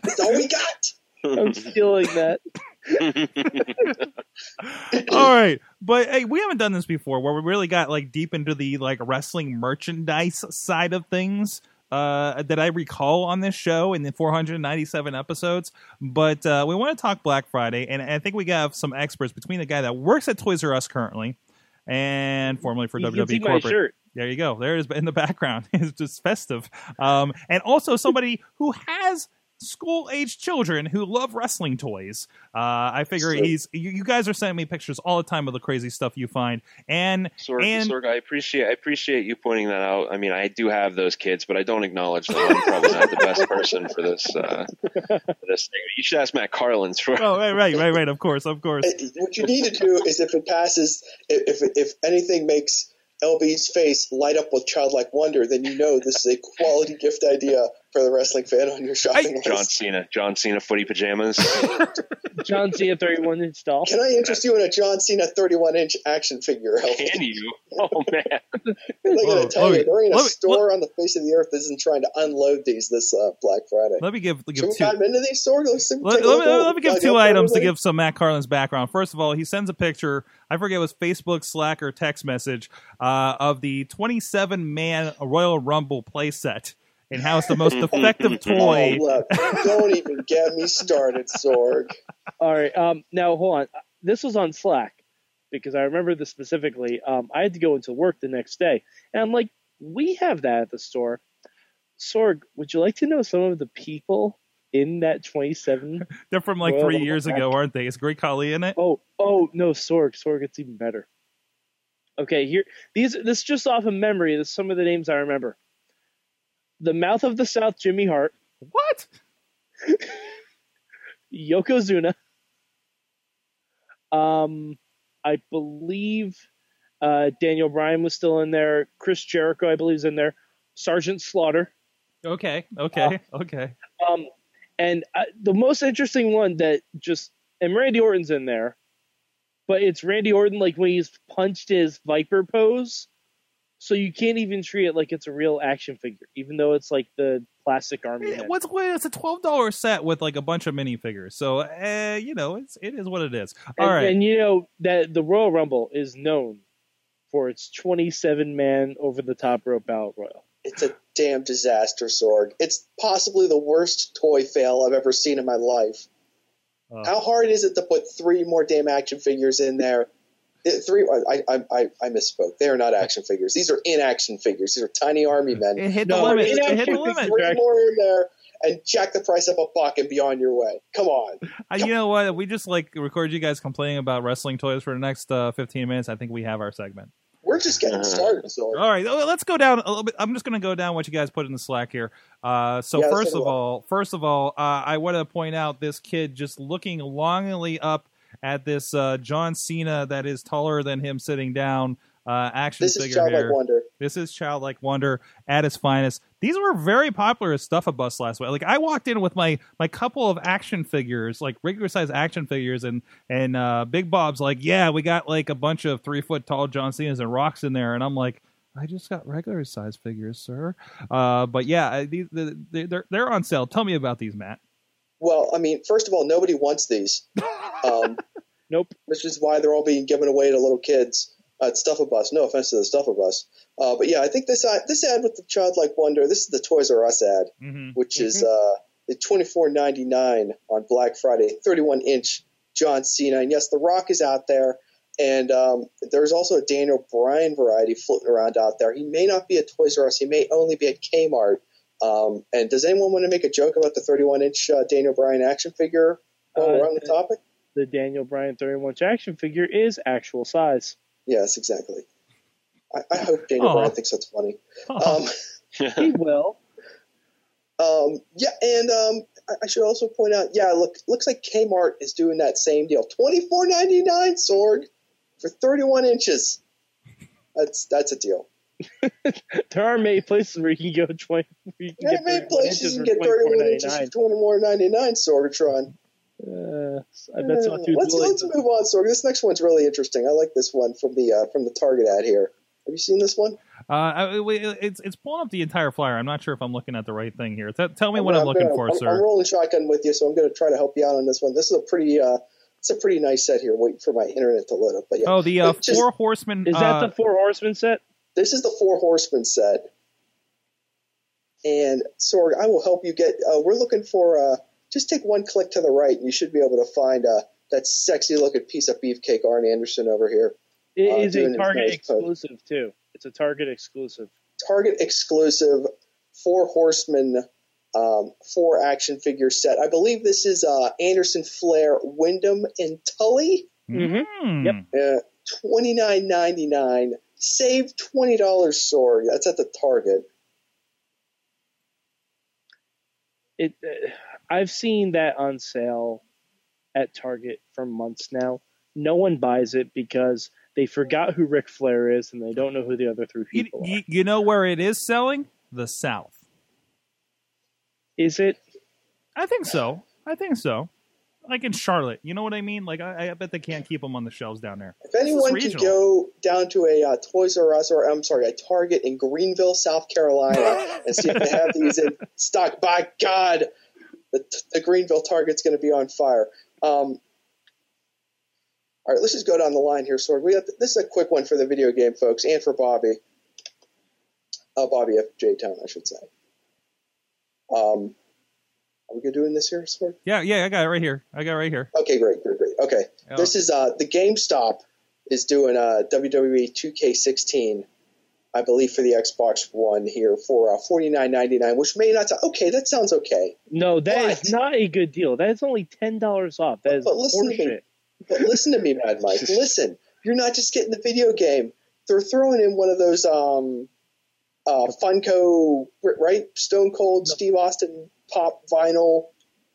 Speaker 4: That's all we got.
Speaker 3: I'm stealing that.
Speaker 1: All right, but hey, we haven't done this before, where we really got like deep into the like wrestling merchandise side of things. Uh, that I recall on this show in the 497 episodes, but uh, we want to talk Black Friday, and I think we got some experts between the guy that works at Toys R Us currently, and formerly for
Speaker 3: You can see
Speaker 1: WWE
Speaker 3: my
Speaker 1: corporate.
Speaker 3: Shirt.
Speaker 1: There you go. There it is in the background. It's just festive. Um, and also somebody who has school age children who love wrestling toys. Uh, I figure
Speaker 4: Sure.
Speaker 1: he's. You, you guys are sending me pictures all the time of the crazy stuff you find, and
Speaker 2: Sorg,
Speaker 1: And-
Speaker 2: Sorg, I appreciate I appreciate you pointing that out. I mean, I do have those kids, but I don't acknowledge them. I'm probably not the best person for this uh, for this thing. You should ask Matt Carlins for.
Speaker 1: oh right, right, right, right. Of course, of course.
Speaker 4: What you need to do is if it passes, if if, if anything makes LB's face light up with childlike wonder, then you know this is a quality gift idea for the wrestling fan on your shopping
Speaker 1: I-
Speaker 2: John
Speaker 4: list.
Speaker 2: Cena, John Cena footy pajamas.
Speaker 3: John Cena 31 inch doll.
Speaker 4: Can I interest you in a John Cena 31 inch action figure? LB?
Speaker 2: Can you? Oh man,
Speaker 4: I'm
Speaker 1: Whoa,
Speaker 4: going to tell
Speaker 1: let me-
Speaker 4: you, there ain't a
Speaker 1: let me-
Speaker 4: store on the face of the earth that isn't trying to unload these this uh, Black Friday.
Speaker 1: Let me give give
Speaker 4: we
Speaker 1: two.
Speaker 4: dive into these stores? Let's see-
Speaker 1: Let, let me, let me give two
Speaker 4: like,
Speaker 1: items to give some Matt Carlin's background. First of all, he sends a picture. I forget it was Facebook, Slack, or text message uh, of the 27 man Royal Rumble playset and how it's the most effective toy.
Speaker 4: Oh, look, don't even get me started, Sorg.
Speaker 3: All right. Um, now hold on. This was on Slack because I remember this specifically. Um, I had to go into work the next day, and I'm like, "We have that at the store." Sorg, would you like to know some of the people in that 27?
Speaker 1: They're from like three years
Speaker 3: pack.
Speaker 1: ago, aren't they? Is Great Khali in it?
Speaker 3: Oh, oh no, Sorg. Sorg, it's even better. Okay, here these. This is just off of memory. This is some of the names I remember. The Mouth of the South, Jimmy Hart,
Speaker 1: What?
Speaker 3: Yokozuna. Um, I believe uh, Daniel Bryan was still in there. Chris Jericho, I believe, is in there. Sergeant Slaughter.
Speaker 1: Okay, okay, okay.
Speaker 3: Um, and uh, the most interesting one that just and Randy Orton's in there, but it's Randy Orton like when he's punched his Viper pose, so you can't even treat it like it's a real action figure, even though it's like the plastic army. head.
Speaker 1: What's what? It's a twelve dollar set with like a bunch of minifigures. So, uh, you know, it's it is what it is. All
Speaker 3: and,
Speaker 1: right.
Speaker 3: and you know that the Royal Rumble is known for its 27 man over the top rope battle royal.
Speaker 4: It's a damn disaster, Sorg. It's possibly the worst toy fail I've ever seen in my life.
Speaker 1: Uh,
Speaker 4: How hard is it to put three more damn action figures in there? It- Three. I, I, I, I misspoke. They are not action figures. These are inaction figures. These are tiny army men.
Speaker 1: it hit
Speaker 3: No,
Speaker 1: the limit.
Speaker 3: it
Speaker 1: It hit the limit.
Speaker 3: fits
Speaker 4: Three more in there and jack the price up a buck and be on your way. Come on.
Speaker 1: Uh, you know what? We just like record you guys complaining about wrestling toys for the next uh, 15 minutes. I think we have our segment.
Speaker 4: We're just getting started, Sorg.
Speaker 1: All right, let's go down a little bit. I'm just going to go down what you guys put in the Slack here. Uh, so
Speaker 4: Yeah, let's
Speaker 1: first of all, first of all, uh, I want to point out this kid just looking longingly up at this uh, John Cena that is taller than him sitting down uh, action
Speaker 4: This is
Speaker 1: figure
Speaker 4: childlike
Speaker 1: here.
Speaker 4: wonder.
Speaker 1: This is childlike wonder at its finest. These were very popular as Stuff a Bus last week. Like I walked in with my my couple of action figures, like regular size action figures, and and uh, Big Bob's like, yeah, we got like a bunch of three foot tall John Cena's and rocks in there, and I'm like. I just got regular size figures, sir. Uh, but yeah, these they- they're they're on sale. Tell me about these, Matt.
Speaker 4: Well, I mean, first of all, nobody wants these, um,
Speaker 3: Nope.
Speaker 4: which is why they're all being given away to little kids at Stuffabus. No offense to the Stuffabus, uh, but yeah, I think this ad, this ad with the childlike wonder. This is the Toys R Us ad,
Speaker 1: Mm-hmm.
Speaker 4: which is uh, the twenty four ninety nine on Black Friday, thirty one inch John Cena, and yes, The Rock is out there. And um, there's also a Daniel Bryan variety floating around out there. He may not be at Toys R Us. He may only be at Kmart. Um, and does anyone want to make a joke about the 31 inch uh, Daniel Bryan action figure while
Speaker 3: Uh,
Speaker 4: we're on the topic?
Speaker 3: The Daniel Bryan 31 inch action figure is actual size.
Speaker 4: Yes, exactly. I, I hope Daniel
Speaker 1: Aw.
Speaker 4: Bryan thinks that's funny. Um,
Speaker 3: He will.
Speaker 4: um, yeah, and um, I, I should also point out, yeah, look, looks like Kmart is doing that same deal, twenty four ninety nine sword for 31 inches. That's that's a deal.
Speaker 3: There are many places where you can go 20. Where you can
Speaker 4: Yeah,
Speaker 3: get
Speaker 4: many places
Speaker 3: inches
Speaker 4: you
Speaker 3: for
Speaker 4: can get 31 inches
Speaker 3: $24.99.
Speaker 4: for 21.99 Sorgatron.
Speaker 3: Uh, I bet
Speaker 4: Uh,
Speaker 3: too.
Speaker 4: let's let's move on, Sorg. This next one's really interesting. I like this one from the uh, from the Target ad here. Have you seen this one?
Speaker 1: uh, I- it's it's pulling up the entire flyer. I'm not sure if I'm looking at the right thing here. T- tell me what I'm, looking
Speaker 4: gonna-
Speaker 1: for,
Speaker 4: I'm,
Speaker 1: sir.
Speaker 4: I'm rolling shotgun with you, so I'm going to try to help you out on this one. This is a pretty uh, it's a pretty nice set here. Waiting for my internet to load up, but yeah,
Speaker 1: Oh, the uh,
Speaker 4: just-
Speaker 1: Four Horsemen.
Speaker 3: Is that
Speaker 1: uh,
Speaker 3: the Four Horsemen set?
Speaker 4: This is the Four Horsemen set. And Sorg, I will help you get. Uh, we're looking for. Uh, just take one click to the right, and you should be able to find uh, that sexy looking piece of beefcake Arn Anderson over here.
Speaker 3: It
Speaker 4: uh,
Speaker 3: is a Target
Speaker 4: nice post.
Speaker 3: exclusive too. It's a Target exclusive.
Speaker 4: Target exclusive Four Horsemen um, four action figure set. I believe this is uh, Anderson, Flair, Windham, and Tully.
Speaker 1: hmm.
Speaker 3: Yep.
Speaker 4: Uh, Twenty nine ninety nine. Save twenty dollars, Sorg. That's at the Target.
Speaker 3: It. Uh, I've seen that on sale at Target for months now. No one buys it because they forgot who Ric Flair is and they don't know who the other three
Speaker 1: You,
Speaker 3: people
Speaker 1: you,
Speaker 3: are.
Speaker 1: you know where it is selling? The South.
Speaker 3: Is it?
Speaker 1: I think so. I think so. Like in Charlotte, you know what I mean? Like I, I bet they can't keep them on the shelves down there.
Speaker 4: If anyone could go down to a uh, Toys R Us or I'm sorry, a Target in Greenville, South Carolina, and see if they have these in stock, by God, the, the Greenville Target's going to be on fire. Um, all right, let's just go down the line here, Sorg. We have this is a quick one for the video game folks and for Bobby. Uh, Bobby F. J. Town, I should say. Um, we good doing this here, Sorg?
Speaker 1: Yeah, yeah, I got it right here. I got it right here.
Speaker 4: Okay, great, great, great. Okay,
Speaker 1: Yeah.
Speaker 4: this is uh, the GameStop is doing a WWE 2K16, I believe, for the Xbox One here for uh, 49.99, which may not. sound okay, that sounds okay.
Speaker 3: No, that is
Speaker 4: What?
Speaker 3: not a good deal. That is only ten dollars off. That is
Speaker 4: But listen to me. But listen to me, Mad Mike. Listen, you're not just getting the video game. They're throwing in one of those um, uh, Funko, right? Stone Cold Steve Austin pop vinyl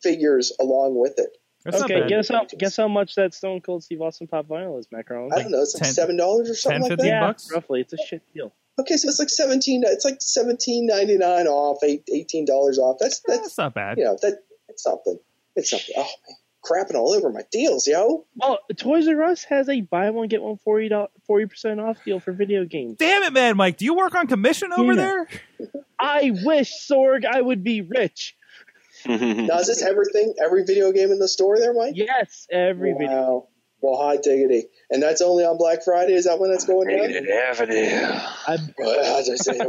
Speaker 4: figures along with it.
Speaker 1: That's
Speaker 3: Okay, guess how guess how much that Stone Cold Steve Austin pop vinyl is, Macaron?
Speaker 4: I don't know. It's like
Speaker 1: 10
Speaker 4: seven dollars or something
Speaker 1: 10,
Speaker 4: like
Speaker 1: 15
Speaker 4: that.
Speaker 3: yeah,
Speaker 1: bucks?
Speaker 3: roughly. It's a shit deal.
Speaker 4: Okay, so it's like seventeen. It's like seventeen ninety nine off, eighteen dollars off. That's
Speaker 1: Yeah,
Speaker 4: that's
Speaker 1: That's not bad.
Speaker 4: you know that it's something. It's something. Oh man, crapping all over my deals, yo.
Speaker 3: Well, Toys R Us has a buy one get one 40 percent off deal for video games.
Speaker 1: Damn it, man, Mike. Do you work on commission over
Speaker 3: Yeah.
Speaker 1: there?
Speaker 3: I wish Sorg I would be rich.
Speaker 4: Now is this everything? Every video game in the store there, Mike?
Speaker 3: Yes, every video.
Speaker 4: Wow. Well, hot diggity, and that's only on Black Friday. Is that when that's going down?
Speaker 2: Rated Avenue.
Speaker 3: I,
Speaker 4: Well, as I say,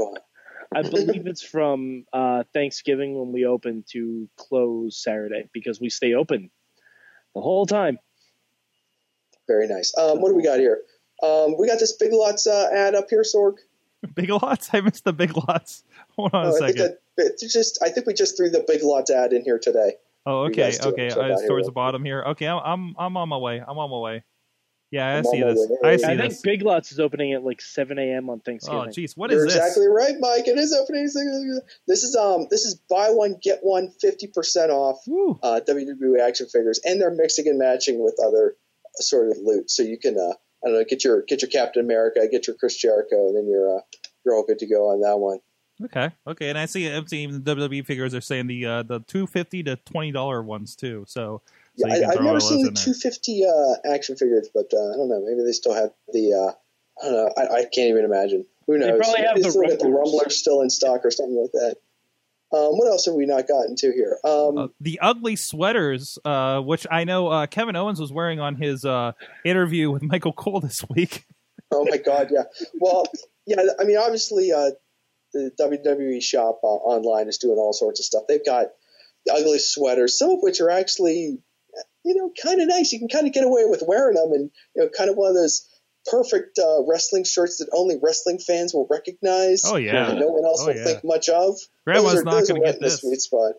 Speaker 3: I believe it's from uh, Thanksgiving when we open to close Saturday because we stay open the whole time.
Speaker 4: very nice. Um, what do we got here? Um, we got this Big Lots uh, ad up here, Sorg.
Speaker 1: Big Lots. I missed the Big Lots. Hold on a
Speaker 4: Oh, I think
Speaker 1: second.
Speaker 4: just I think we just threw the Big Lots ad in here today.
Speaker 1: Oh,
Speaker 4: You
Speaker 1: okay,
Speaker 4: it.
Speaker 1: okay.
Speaker 4: Check
Speaker 1: Uh,
Speaker 4: out here
Speaker 1: towards the bottom here. Okay, I'm I'm I'm on my way. I'm on my way. Yeah, I
Speaker 4: I'm
Speaker 1: see this.
Speaker 4: way.
Speaker 1: I
Speaker 4: I
Speaker 1: see
Speaker 3: I
Speaker 1: this.
Speaker 3: think Big Lots is opening at like 7 a.m. on Thanksgiving.
Speaker 1: Oh, jeez, what is
Speaker 4: You're
Speaker 1: this?
Speaker 4: exactly right, Mike. It is opening. This is um this is buy one get one 50 percent off
Speaker 1: Woo.
Speaker 4: uh, WWE action figures, and they're mixing and matching with other sort of loot. So you can uh, I don't know get your get your Captain America, get your Chris Jericho, and then you're uh, you're all good to go on that one.
Speaker 1: Okay, okay, and I see I'm seeing the WWE figures are saying the uh, the two fifty to twenty dollar ones too. So, so
Speaker 4: Yeah,
Speaker 1: you can
Speaker 4: I, I've
Speaker 1: throw
Speaker 4: never seen the
Speaker 1: in there.
Speaker 4: 250 uh, action figures, but uh, I don't know. Maybe they still have the. Uh, I don't know. I, I can't even imagine. Who knows?
Speaker 3: They probably have
Speaker 4: Maybe
Speaker 3: the
Speaker 4: still got the
Speaker 3: Rumblers.
Speaker 4: Rumblers still in stock or something like that. Um, what else have we not gotten to here? Um,
Speaker 1: Uh, the ugly sweaters, uh, which I know uh, Kevin Owens was wearing on his uh, interview with Michael Cole this week.
Speaker 4: Oh my god, yeah. Well, yeah. I mean, obviously, uh, the WWE shop uh, online is doing all sorts of stuff. They've got the ugly sweaters, some of which are actually, you know, kind of nice. You can kind of get away with wearing them, and you know, kind of one of those perfect uh, wrestling shirts that only wrestling fans will recognize.
Speaker 1: Oh yeah,
Speaker 4: and no one else
Speaker 1: Oh,
Speaker 4: will
Speaker 1: yeah.
Speaker 4: think much of.
Speaker 1: Grandma's
Speaker 4: those are,
Speaker 1: not going to get this.
Speaker 4: sweet spot.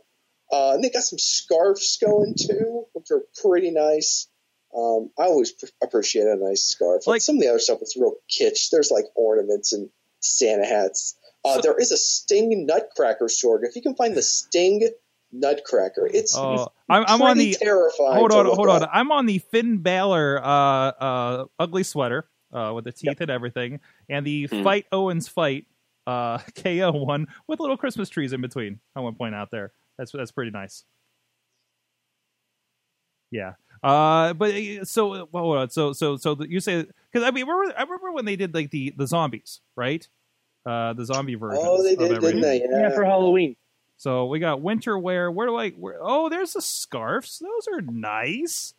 Speaker 4: Uh, and they got some scarves going too, which are pretty nice. Um, I always pr- appreciate a nice scarf. Like
Speaker 1: Like-
Speaker 4: some of the other stuff is real kitsch. There's like ornaments and Santa hats. Uh,
Speaker 1: So-
Speaker 4: there is a Sting Nutcracker sword. If you can find the Sting Nutcracker, it's
Speaker 1: Oh, I'm, I'm on the
Speaker 4: terrifying.
Speaker 1: hold on, hold on.
Speaker 4: at.
Speaker 1: I'm on the Finn Balor uh, uh, ugly sweater uh, with the teeth and everything, and the
Speaker 2: Hmm.
Speaker 1: Fight Owens fight uh, KO one with little Christmas trees in between. I want to point out there. That's that's pretty nice. Yeah. Uh, but uh, so uh, well, so so so you say because I mean remember I remember when they did like the the zombies right, uh, the zombie version.
Speaker 4: Oh, they did,
Speaker 1: everything.
Speaker 4: didn't they?
Speaker 3: Yeah, for Halloween.
Speaker 1: So we got winter wear. Where do I? Where, oh, there's the scarves. Those are nice.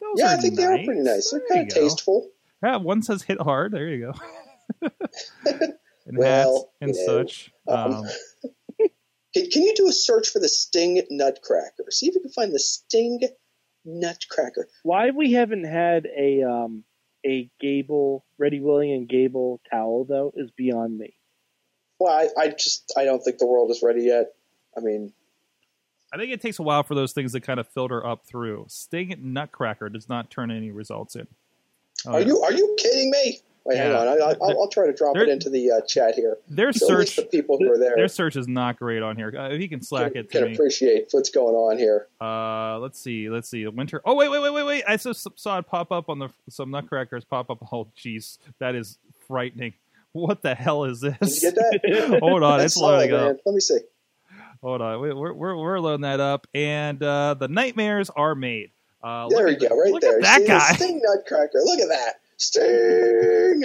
Speaker 1: Those
Speaker 4: Yeah,
Speaker 1: are
Speaker 4: I think they are pretty nice. They're kind
Speaker 1: you
Speaker 4: of
Speaker 1: go.
Speaker 4: tasteful.
Speaker 1: Yeah, one says hit hard. There you go. and
Speaker 4: Well,
Speaker 1: hats and
Speaker 4: you know,
Speaker 1: such.
Speaker 4: um,
Speaker 1: Um,
Speaker 4: Can, can you do a search for the Sting Nutcracker? See if you can find the Sting Nutcracker.
Speaker 3: Why we haven't had a um a Gable Ready William and Gable towel though is beyond me.
Speaker 4: Well, I, I just I don't think the world is ready yet. I mean,
Speaker 1: I think it takes a while for those things to kind of filter up through. Sting Nutcracker does not turn any results in. Oh,
Speaker 4: are
Speaker 1: yeah.
Speaker 4: you are you kidding me? Wait, hang on. I, I, I'll, I'll try to drop it into the uh, chat here.
Speaker 1: Their
Speaker 4: So
Speaker 1: search,
Speaker 4: the people who are there
Speaker 1: their search is not great on here. Uh, if you can slack
Speaker 4: can,
Speaker 1: it to
Speaker 4: can
Speaker 1: me.
Speaker 4: appreciate what's going on here.
Speaker 1: Uh, let's see, let's see. Winter. Oh wait, wait, wait, wait, wait! I just saw it pop up on the some Nutcrackers pop up. Oh jeez, that is frightening. What the hell is this?
Speaker 4: Did you get that?
Speaker 1: Hold on, it's loading up.
Speaker 4: man. Let me see.
Speaker 1: Hold on, we- we're we're we're loading that up, and uh, the nightmares are made. Uh,
Speaker 4: There
Speaker 1: look
Speaker 4: you
Speaker 1: at
Speaker 4: go, right
Speaker 1: look
Speaker 4: there.
Speaker 1: At that
Speaker 4: See, the
Speaker 1: guy.
Speaker 4: Sting Nutcracker. Look at that. Sting.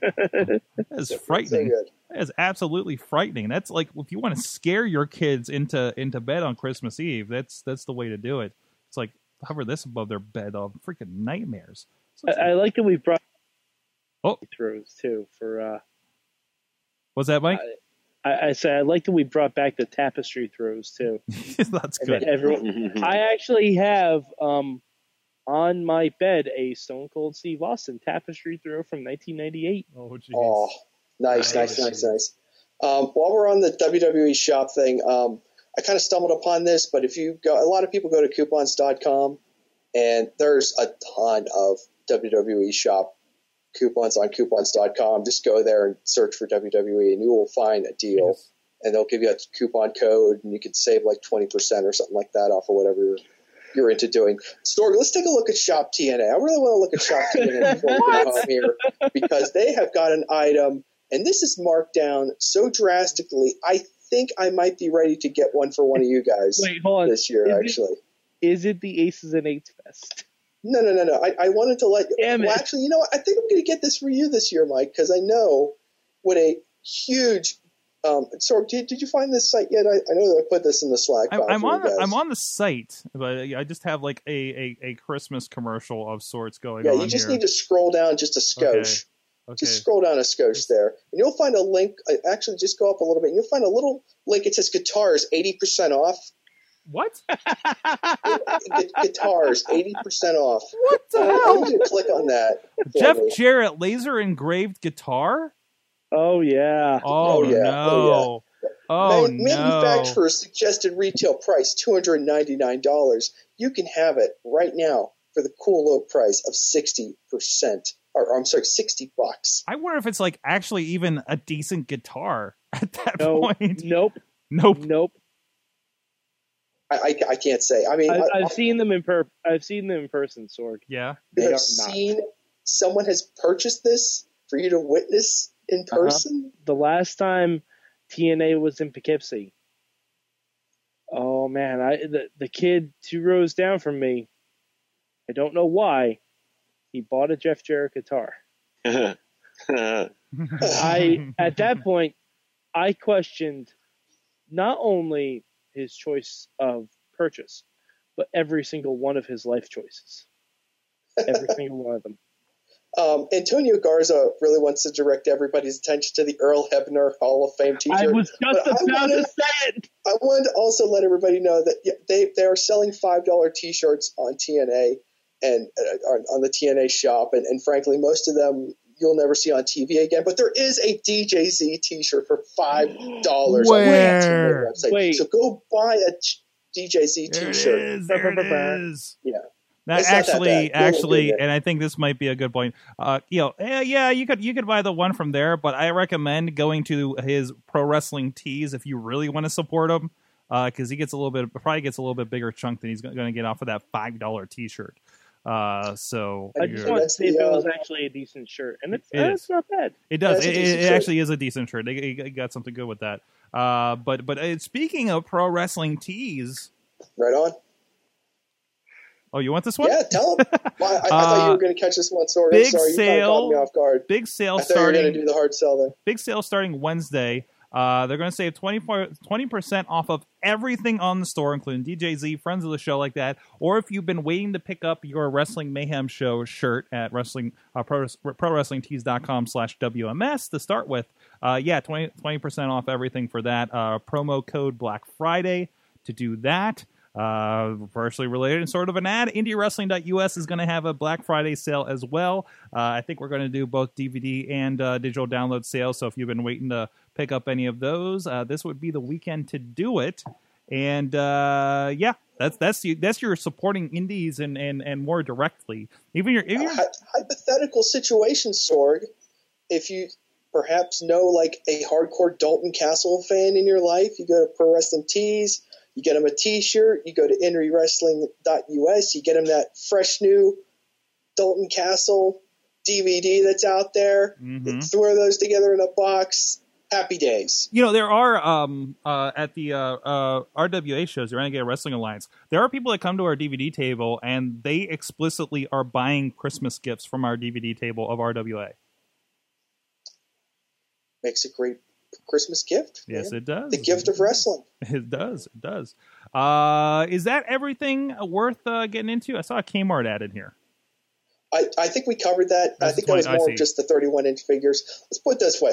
Speaker 1: That is frightening.
Speaker 4: good.
Speaker 1: That is absolutely frightening. That's like if you want to scare your kids into into bed on Christmas Eve, that's that's the way to do it. It's like hover this above their bed of freaking nightmares.
Speaker 3: I,
Speaker 1: it's-
Speaker 3: I like that we brought
Speaker 1: Oh.
Speaker 3: throws too for uh
Speaker 1: was that Mike?
Speaker 3: I, I said I like that we brought back the tapestry throws too.
Speaker 1: that's
Speaker 3: And
Speaker 1: good.
Speaker 3: everyone I actually have um on my bed a Stone Cold Steve Austin tapestry throw from 1998.
Speaker 1: Oh jeez.
Speaker 4: Oh, nice,
Speaker 1: Nice.
Speaker 4: nice, nice, nice. Um, while we're on the WWE shop thing, um, I kind of stumbled upon this, but if you go, a lot of people go to coupons.com, and there's a ton of WWE shop coupons on coupons.com. Just go there and search for WWE, and you will find a deal,
Speaker 1: Yes.
Speaker 4: and they'll give you a coupon code, and you can save like 20% or something like that off of whatever you're, you're into doing. Sorg, let's take a look at Shop TNA. I really want to look at Shop TNA before we go home here because they have got an item, and this is marked down so drastically. I think I might be ready to get one for one of you guys
Speaker 3: Wait, hold on.
Speaker 4: this year.
Speaker 3: Is
Speaker 4: Actually,
Speaker 3: Is it the Aces and Eights Fest?
Speaker 4: No, no, no, no. I, I wanted to let.
Speaker 3: Damn
Speaker 4: well,
Speaker 3: it.
Speaker 4: actually, you know what? I think I'm going to get this for you this year, Mike, because I know what a huge Um, so did, did you find this site yet? I, I know that I put this in the Slack.
Speaker 1: I'm, I'm on the. I'm on the site, but I just have like a, a, a Christmas commercial of sorts going
Speaker 4: Yeah,
Speaker 1: on
Speaker 4: you just
Speaker 1: here.
Speaker 4: need to scroll down just a skosh.
Speaker 1: Okay.
Speaker 4: Just scroll down a skosh there, and you'll find a link. uh, Actually, just go up a little bit, and you'll find a little link. It says guitars eighty percent off.
Speaker 1: What?
Speaker 4: Guitars eighty percent off.
Speaker 1: What the
Speaker 4: Uh, I
Speaker 1: hell?
Speaker 4: need you to click on that.
Speaker 1: Jeff
Speaker 4: me.
Speaker 1: Jarrett laser engraved guitar?
Speaker 3: Oh yeah.
Speaker 1: Oh,
Speaker 4: Oh, yeah.
Speaker 1: no. Oh,
Speaker 4: Man-
Speaker 1: no.
Speaker 4: Manufacturer's suggested retail price two hundred ninety nine dollars. You can have it right now for the cool low price of sixty percent. Or I'm sorry, sixty bucks.
Speaker 1: I wonder if it's like actually even a decent guitar at that
Speaker 3: No.
Speaker 1: point.
Speaker 3: Nope.
Speaker 1: Nope.
Speaker 3: Nope.
Speaker 4: I, I, I can't say. I mean,
Speaker 3: I,
Speaker 4: I,
Speaker 3: I've seen them in per. I've seen them in person, Sorg.
Speaker 1: Yeah.
Speaker 3: They
Speaker 4: you
Speaker 3: are
Speaker 4: have
Speaker 3: not.
Speaker 4: seen someone has purchased this for you to witness in
Speaker 3: Uh-huh.
Speaker 4: person.
Speaker 3: The last time TNA was in Poughkeepsie. Oh man, I the, the kid two rows down from me. I don't know why. He bought a Jeff Jarrett guitar. I at that point I questioned not only his choice of purchase, but every single one of his life choices. Every single one of them.
Speaker 4: Um, Antonio Garza really wants to direct everybody's attention to the Earl Hebner Hall of Fame T-shirt.
Speaker 3: I was just
Speaker 4: But I
Speaker 3: about
Speaker 4: wanna-
Speaker 3: say it.
Speaker 4: I wanted to also let everybody know that they they are selling five dollar T-shirts on TNA and uh, on on the TNA shop, and, and frankly, most of them you'll never see on TV again. But there is a DJZ T-shirt for five dollars on the
Speaker 1: Where?
Speaker 4: TNA website.
Speaker 3: Wait.
Speaker 4: So go buy a DJZ
Speaker 1: There
Speaker 4: T-shirt.
Speaker 1: is. There it is.
Speaker 4: Yeah.
Speaker 1: That
Speaker 4: It's not that
Speaker 1: actually,
Speaker 4: bad.
Speaker 1: Actually, and I think this might be a good point. Uh, you know, eh, yeah, you could you could buy the one from there, but I recommend going to his pro wrestling tees if you really want to support him, because he gets a little bit, probably gets a little bit bigger chunk than he's going to get off of that five dollar T-shirt. Uh, so
Speaker 3: I just
Speaker 1: you're-
Speaker 3: to see if it was
Speaker 4: uh,
Speaker 3: actually a decent shirt, and it's
Speaker 1: It
Speaker 3: uh, it's not bad.
Speaker 1: It does.
Speaker 4: That's
Speaker 1: It, it, it actually is a decent shirt. They, they- they got something good with that. Uh, but but uh, speaking of pro wrestling tees,
Speaker 4: Right on.
Speaker 1: oh, you want this one?
Speaker 4: Yeah, tell them. Well, I, I thought you
Speaker 1: Uh,
Speaker 4: were going to catch this one. Sorry,
Speaker 1: big
Speaker 4: I'm sorry. You kind of
Speaker 1: sale.
Speaker 4: caught me off guard.
Speaker 1: Big sale
Speaker 4: I thought you were going to do the hard sell there.
Speaker 1: Big sale starting Wednesday. Uh, they're going to save 20 percent off of everything on the store, including DJZ, friends of the show, like that. Or if you've been waiting to pick up your Wrestling Mayhem Show shirt at wrestling uh, pro, slash WMS to start with, uh, yeah, 20 percent off everything for that. Uh, promo code Black Friday to do that. Uh, partially related and sort of an ad. IndieWrestling.us is going to have a Black Friday sale as well. Uh, I think we're going to do both DVD and uh, digital download sales. So if you've been waiting to pick up any of those, uh, this would be the weekend to do it. And uh, yeah, that's that's you, that's your supporting indies and, and, and more directly. Even your if you're,
Speaker 4: hypothetical situation, Sorg. If you perhaps know like a hardcore Dalton Castle fan in your life, you go to Pro Wrestling Tees, you get him a T-shirt. You go to IndieWrestling.us, you get him that fresh new Dalton Castle DVD that's out there.
Speaker 1: Mhm.
Speaker 4: Throw those together in a box. Happy days.
Speaker 1: you know there are um uh at the uh, uh RWA shows, the Renegade Wrestling Alliance. There are people that come to our DVD table and they explicitly are buying Christmas gifts from our DVD table of RWA.
Speaker 4: Makes a great Christmas gift.
Speaker 1: Yes, it does.
Speaker 4: The gift of wrestling.
Speaker 1: It does. It does. Uh, is that everything worth uh, getting into? I saw a Kmart ad in here.
Speaker 4: I, I think we covered that. I think
Speaker 1: the
Speaker 4: that was more of just the 31 inch figures. Let's put it this way.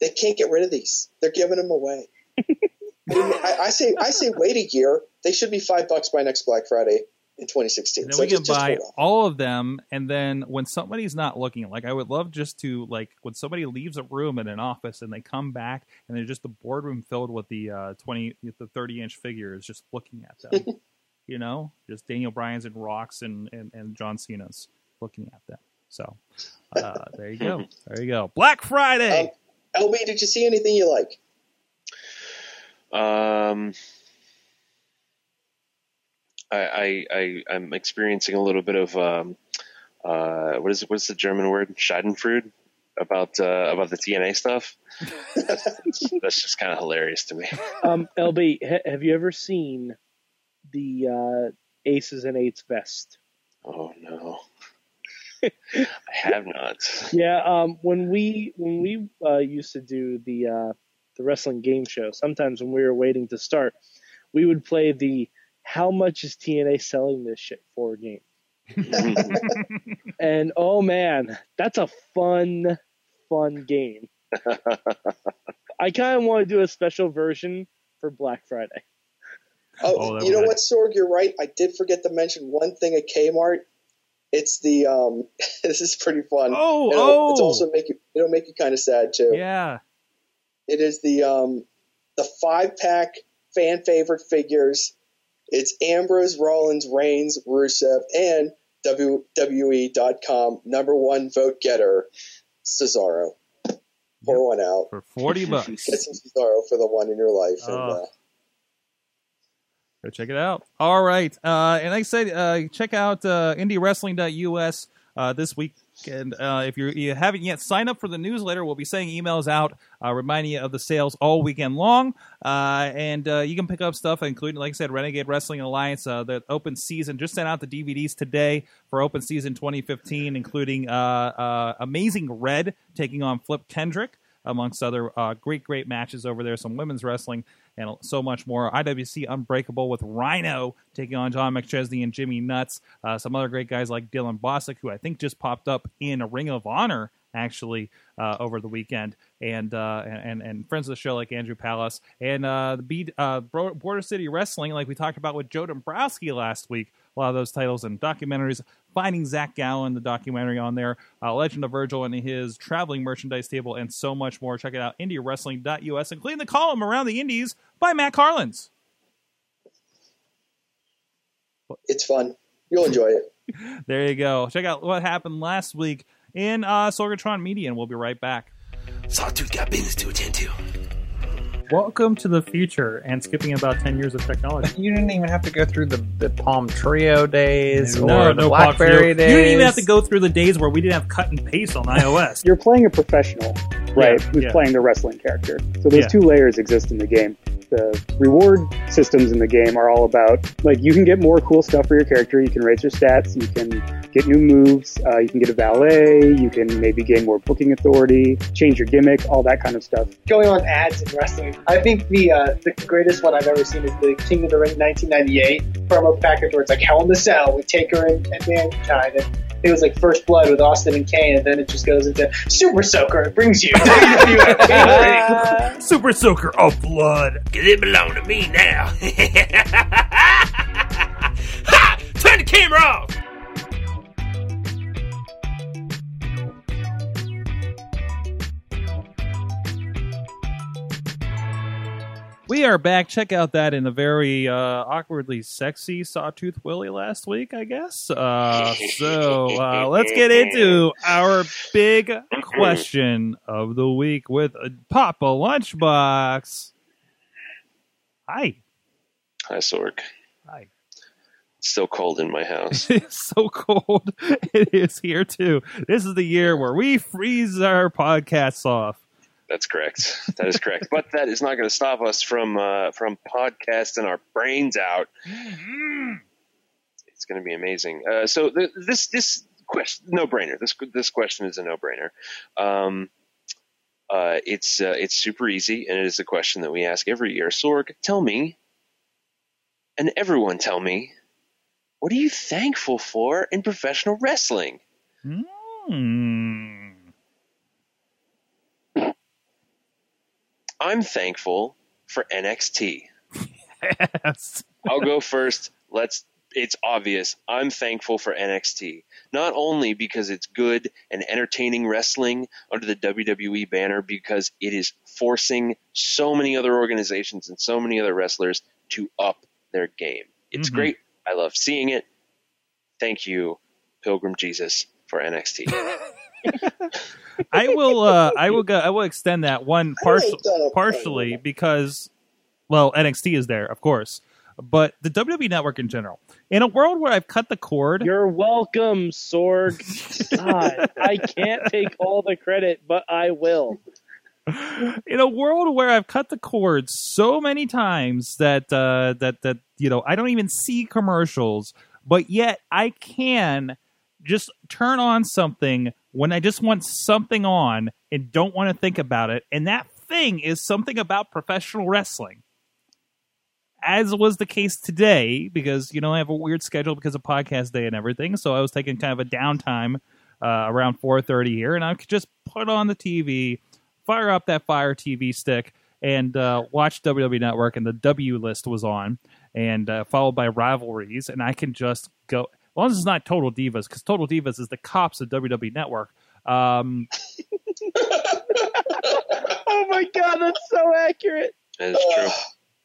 Speaker 4: They can't get rid of these. They're giving them away. I, I say I say wait a year. They should be five bucks by next Black Friday in 2016.
Speaker 1: then
Speaker 4: so
Speaker 1: we can
Speaker 4: just, just
Speaker 1: buy
Speaker 4: hold on.
Speaker 1: all of them and then when somebody's not looking like i would love just to like when somebody leaves a room in an office and they come back and they're just the boardroom filled with the uh 20 the 30 inch figures just looking at them you know just daniel bryan's and rocks and and, and john cena's looking at them so uh there you go there you go black friday
Speaker 4: Um, LB, did you see anything you like?
Speaker 2: Um, I, I, I I'm experiencing a little bit of um, uh, what is what's the German word Schadenfreude about uh, about the TNA stuff. that's, that's just kind of hilarious to me.
Speaker 3: Um, LB, ha- have you ever seen the uh, Aces and Eights vest?
Speaker 2: Oh no. I have not.
Speaker 3: Yeah, um, when we when we uh, used to do the uh, the wrestling game show, sometimes when we were waiting to start, we would play the "How much is TNA selling this shit for?" game. And oh man, that's a fun, fun game. I kind of want to do a special version for Black Friday.
Speaker 4: Oh,
Speaker 1: Oh,
Speaker 4: you know what, Sorg? You're right. I did forget to mention one thing at Kmart. It's the um. this is pretty fun.
Speaker 1: Oh,
Speaker 4: it'll,
Speaker 1: oh.
Speaker 4: It's also make you. It'll make you kind of sad too.
Speaker 1: Yeah.
Speaker 4: It is the um the five pack fan favorite figures. It's Ambrose, Rollins, Reigns, Rusev, and WWE.com number one vote getter, Cesaro. Pour one out.
Speaker 1: For 40 bucks.
Speaker 4: Get some Cesaro for the one in your life. And, uh,
Speaker 1: Go check it out. All right. Uh, and like I said, uh, check out uh, IndieWrestling.us uh, this week. And uh, if you're, you haven't yet signed up for the newsletter, we'll be sending emails out uh, reminding you of the sales all weekend long. Uh, and uh, you can pick up stuff, including, like I said, Renegade Wrestling Alliance, uh, the open season. Just sent out the DVDs today for open season 2015, including uh, uh, Amazing Red taking on Flip Kendrick amongst other uh, great, great matches over there. Some women's wrestling and so much more. IWC Unbreakable with Rhino taking on John McChesney and Jimmy Nuts. Uh, some other great guys like Dylan Bostic, who I think just popped up in a Ring of Honor actually uh, over the weekend, and, uh, and and friends of the show like Andrew Palace and uh, the B, uh, Border City Wrestling, like we talked about with Joe Dombrowski last week. A lot of those titles and documentaries. Finding Zach Gowen, the documentary on there, uh, Legend of Virgil and his traveling merchandise table, and so much more. Check it out, IndieWrestling.us, including the column around the Indies by Matt Carlins.
Speaker 4: it's fun. You'll enjoy it.
Speaker 1: There you go. Check out what happened last week in uh, Sorgatron Media, and we'll be right back.
Speaker 5: Sawtooth got business to attend to.
Speaker 1: Welcome to the future and skipping about 10 years of technology.
Speaker 6: You didn't even have to go through the, the Palm Treo days or
Speaker 1: No,
Speaker 6: the BlackBerry days.
Speaker 1: You didn't even have to go through the days where we didn't have cut and paste on iOS.
Speaker 7: You're playing a professional, right?
Speaker 1: Yeah,
Speaker 7: who's
Speaker 1: yeah.
Speaker 7: playing the wrestling character. So those
Speaker 1: Yeah.
Speaker 7: two layers exist in the game. The reward systems in the game are all about like you can get more cool stuff for your character. You can raise your stats. You can get new moves. Uh, you can get a valet. You can maybe gain more booking authority. Change your gimmick. All that kind of stuff.
Speaker 8: going on ads in wrestling. I think the uh, the greatest one I've ever seen is the King of the Ring 1998 promo package where it's like Hell in the Cell with Taker and, and Mankind. And it was like First Blood with Austin and Kane, and then it just goes into Super Soaker. It brings you WWE.
Speaker 1: Super Soaker of Blood.
Speaker 5: Cause it belong to me now. ha! Turn the camera off!
Speaker 1: We are back. Check out that in a very uh, awkwardly sexy Sawtooth Willie last week, I guess. Uh, so uh, let's get into our big question of the week with uh, Papa Lunchbox. Hi.
Speaker 2: Hi, Sorg.
Speaker 1: Hi.
Speaker 2: It's still cold in my house.
Speaker 1: It's so cold. It is here too. This is the year where we freeze our podcasts off.
Speaker 2: That's correct. That is correct. but that is not going to stop us from uh, from podcasting our brains out. It's going to be amazing. Uh, so th- this this question no brainer. This this question is a no brainer. Um, uh, it's uh, it's super easy, and it is a question that we ask every year. Sorg, tell me, and everyone tell me, what are you thankful for in professional wrestling?
Speaker 1: Hmm.
Speaker 2: I'm thankful for NXT.
Speaker 1: Yes.
Speaker 2: I'll go first. Let's. It's obvious. I'm thankful for NXT. Not only because it's good and entertaining wrestling under the WWE banner, because it is forcing so many other organizations and so many other wrestlers to up their game. It's
Speaker 1: Mhm.
Speaker 2: great. I love seeing it. Thank you, Pilgrim Jesus, for NXT.
Speaker 1: I will. Uh, I will go. I will extend that one partial,
Speaker 4: ain't
Speaker 1: partially
Speaker 4: play.
Speaker 1: because, well, NXT is there, of course, but the WWE Network in general. In a world where I've cut the cord,
Speaker 3: You're welcome, Sorg. God, I can't take all the credit, but I will.
Speaker 1: in a world where I've cut the cord so many times that uh, that that you know I don't even see commercials, but yet I can just turn on something when I just want something on and don't want to think about it. And that thing is something about professional wrestling. As was the case today, because you know I have a weird schedule because of podcast day and everything, so I was taking kind of a downtime uh, around four thirty here, and I could just put on the TV, fire up that Fire TV stick, and uh, watch WWE Network, and the W list was on, and uh, followed by rivalries, and I can just go. As long as it's not Total Divas, because Total Divas is the cops of WWE Network. Um,
Speaker 3: Oh my god, that's so accurate.
Speaker 2: That is true.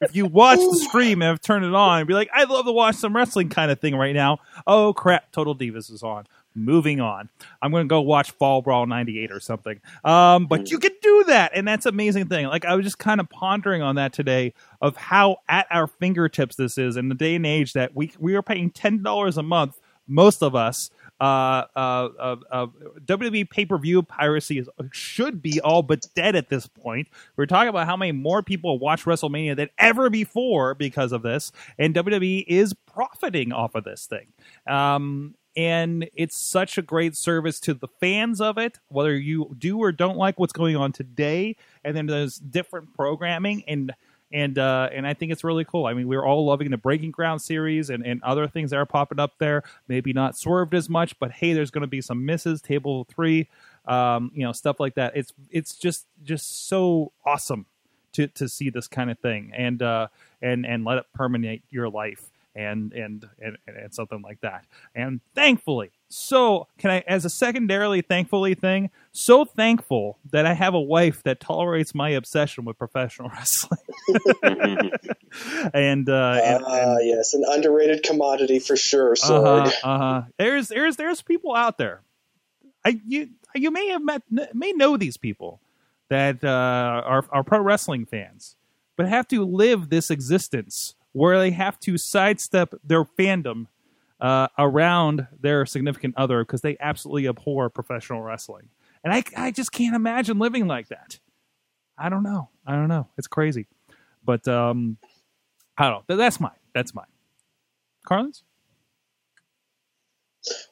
Speaker 1: if you watch the stream and have turned it on and be like, I'd love to watch some wrestling kind of thing right now. Oh crap, Total Divas is on. Moving on. I'm going to go watch Fall Brawl 98 or something. Um, but you can do that. And that's an amazing thing. Like, I was just kind of pondering on that today of how at our fingertips this is in the day and age that we, we are paying $10 a month, most of us. Uh, uh, uh, uh, WWE pay per view piracy is, should be all but dead at this point. We're talking about how many more people watch WrestleMania than ever before because of this, and WWE is profiting off of this thing. Um, and it's such a great service to the fans of it, whether you do or don't like what's going on today. And then there's different programming and and uh, and I think it's really cool. I mean, we're all loving the Breaking Ground series and, and other things that are popping up there. Maybe not swerved as much, but hey, there's going to be some misses. Table three, um, you know, stuff like that. It's it's just just so awesome to to see this kind of thing and uh, and and let it permeate your life and and and, and something like that. And thankfully, so can I as a secondarily thankfully thing, so thankful that I have a wife that tolerates my obsession with professional wrestling. and uh and,
Speaker 4: Ah, yes, an underrated commodity for sure. Sorg.
Speaker 1: uh-huh, uh-huh. There's there's there's people out there. I you you may have met may know these people that uh, are are pro wrestling fans, but have to live this existence where they have to sidestep their fandom uh, around their significant other because they absolutely abhor professional wrestling, and I I just can't imagine living like that. I don't know. I don't know. It's crazy, but um, I don't. know. That's mine. That's mine. Carlin's.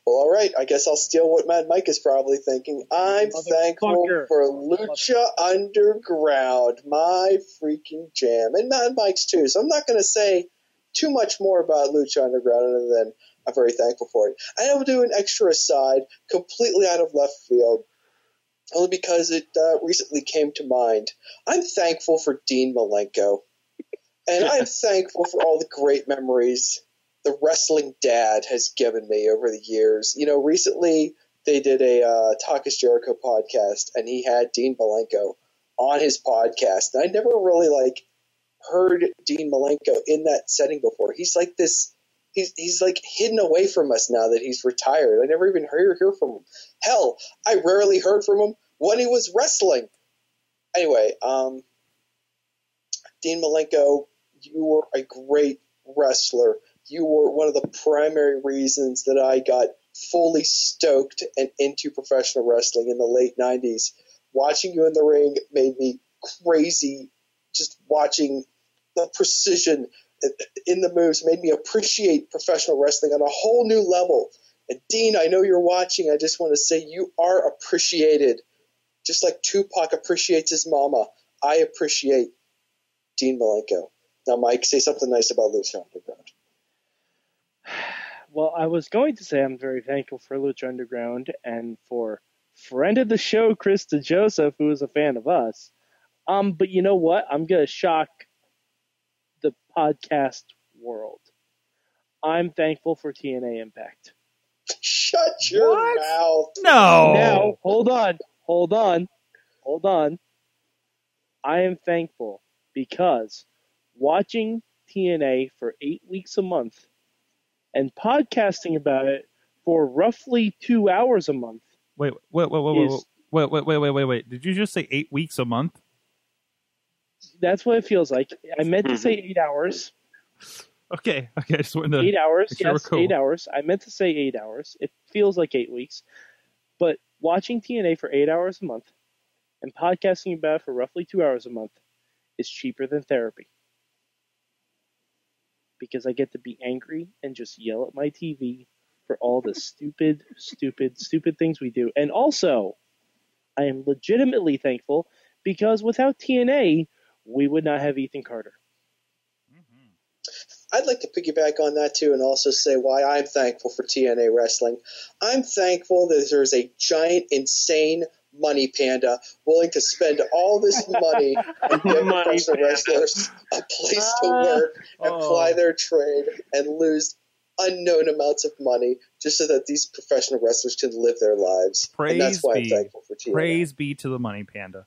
Speaker 4: Well, all right. I guess I'll steal what Mad Mike is probably thinking. I'm thankful for Lucha Underground, my freaking jam, and Mad Mike's too. So I'm not going to say too much more about Lucha Underground other than I'm very thankful for it. And I will do an extra aside, completely out of left field, only because it uh, recently came to mind. I'm thankful for Dean Malenko, and I'm thankful for all the great memories the wrestling dad has given me over the years. You know, recently they did a uh, Talk is Jericho podcast, and he had Dean Malenko on his podcast. And I never really like heard Dean Malenko in that setting before. He's like this. He's he's like hidden away from us now that he's retired. I never even heard hear from him. Hell, I rarely heard from him when he was wrestling. Anyway, um, Dean Malenko, you were a great wrestler you were one of the primary reasons that I got fully stoked and into professional wrestling in the late 90s. Watching you in the ring made me crazy. Just watching the precision in the moves made me appreciate professional wrestling on a whole new level. And Dean, I know you're watching. I just want to say you are appreciated. Just like Tupac appreciates his mama, I appreciate Dean Malenko. Now, Mike, say something nice about Lucha Underground.
Speaker 3: Well, I was going to say I'm very thankful for Lucha Underground and for friend of the show, Krista Joseph, who is a fan of us. Um, but you know what? I'm gonna shock the podcast world. I'm thankful for TNA Impact.
Speaker 4: Shut your
Speaker 1: What?
Speaker 4: mouth.
Speaker 1: No.
Speaker 3: Now, hold on, hold on, hold on. I am thankful because watching TNA for eight weeks a month and podcasting about it for roughly two hours a month.
Speaker 1: Wait, wait, wait, wait, wait,
Speaker 3: Is-
Speaker 1: wait, wait, wait, wait, wait, wait. Did you just say eight weeks a month?
Speaker 3: That's what it feels like. I meant to mm-hmm. say eight hours.
Speaker 1: Okay, okay. I just wanted to.
Speaker 3: Eight hours,
Speaker 1: make sure
Speaker 3: yes,
Speaker 1: cool.
Speaker 3: eight hours. I meant to say eight hours. It feels like eight weeks. But watching TNA for eight hours a month and podcasting about it for roughly two hours a month is cheaper than therapy. Because I get to be angry and just yell at my TV for all the stupid, stupid, stupid things we do. And also, I am legitimately thankful because without TNA, we would not have Ethan Carter. Mm-hmm.
Speaker 4: I'd like to piggyback on that too and also say why I'm thankful for TNA Wrestling. I'm thankful that there's a giant, insane money panda willing to spend all this money and give
Speaker 2: Money
Speaker 4: professional
Speaker 2: panda.
Speaker 4: wrestlers a place to
Speaker 3: Ah.
Speaker 4: work and
Speaker 1: Oh.
Speaker 4: ply their trade and lose unknown amounts of money just so that these professional wrestlers can live their lives. and that's
Speaker 1: Praise
Speaker 4: why
Speaker 1: be.
Speaker 4: I'm thankful for TNA.
Speaker 1: Praise be to the money panda.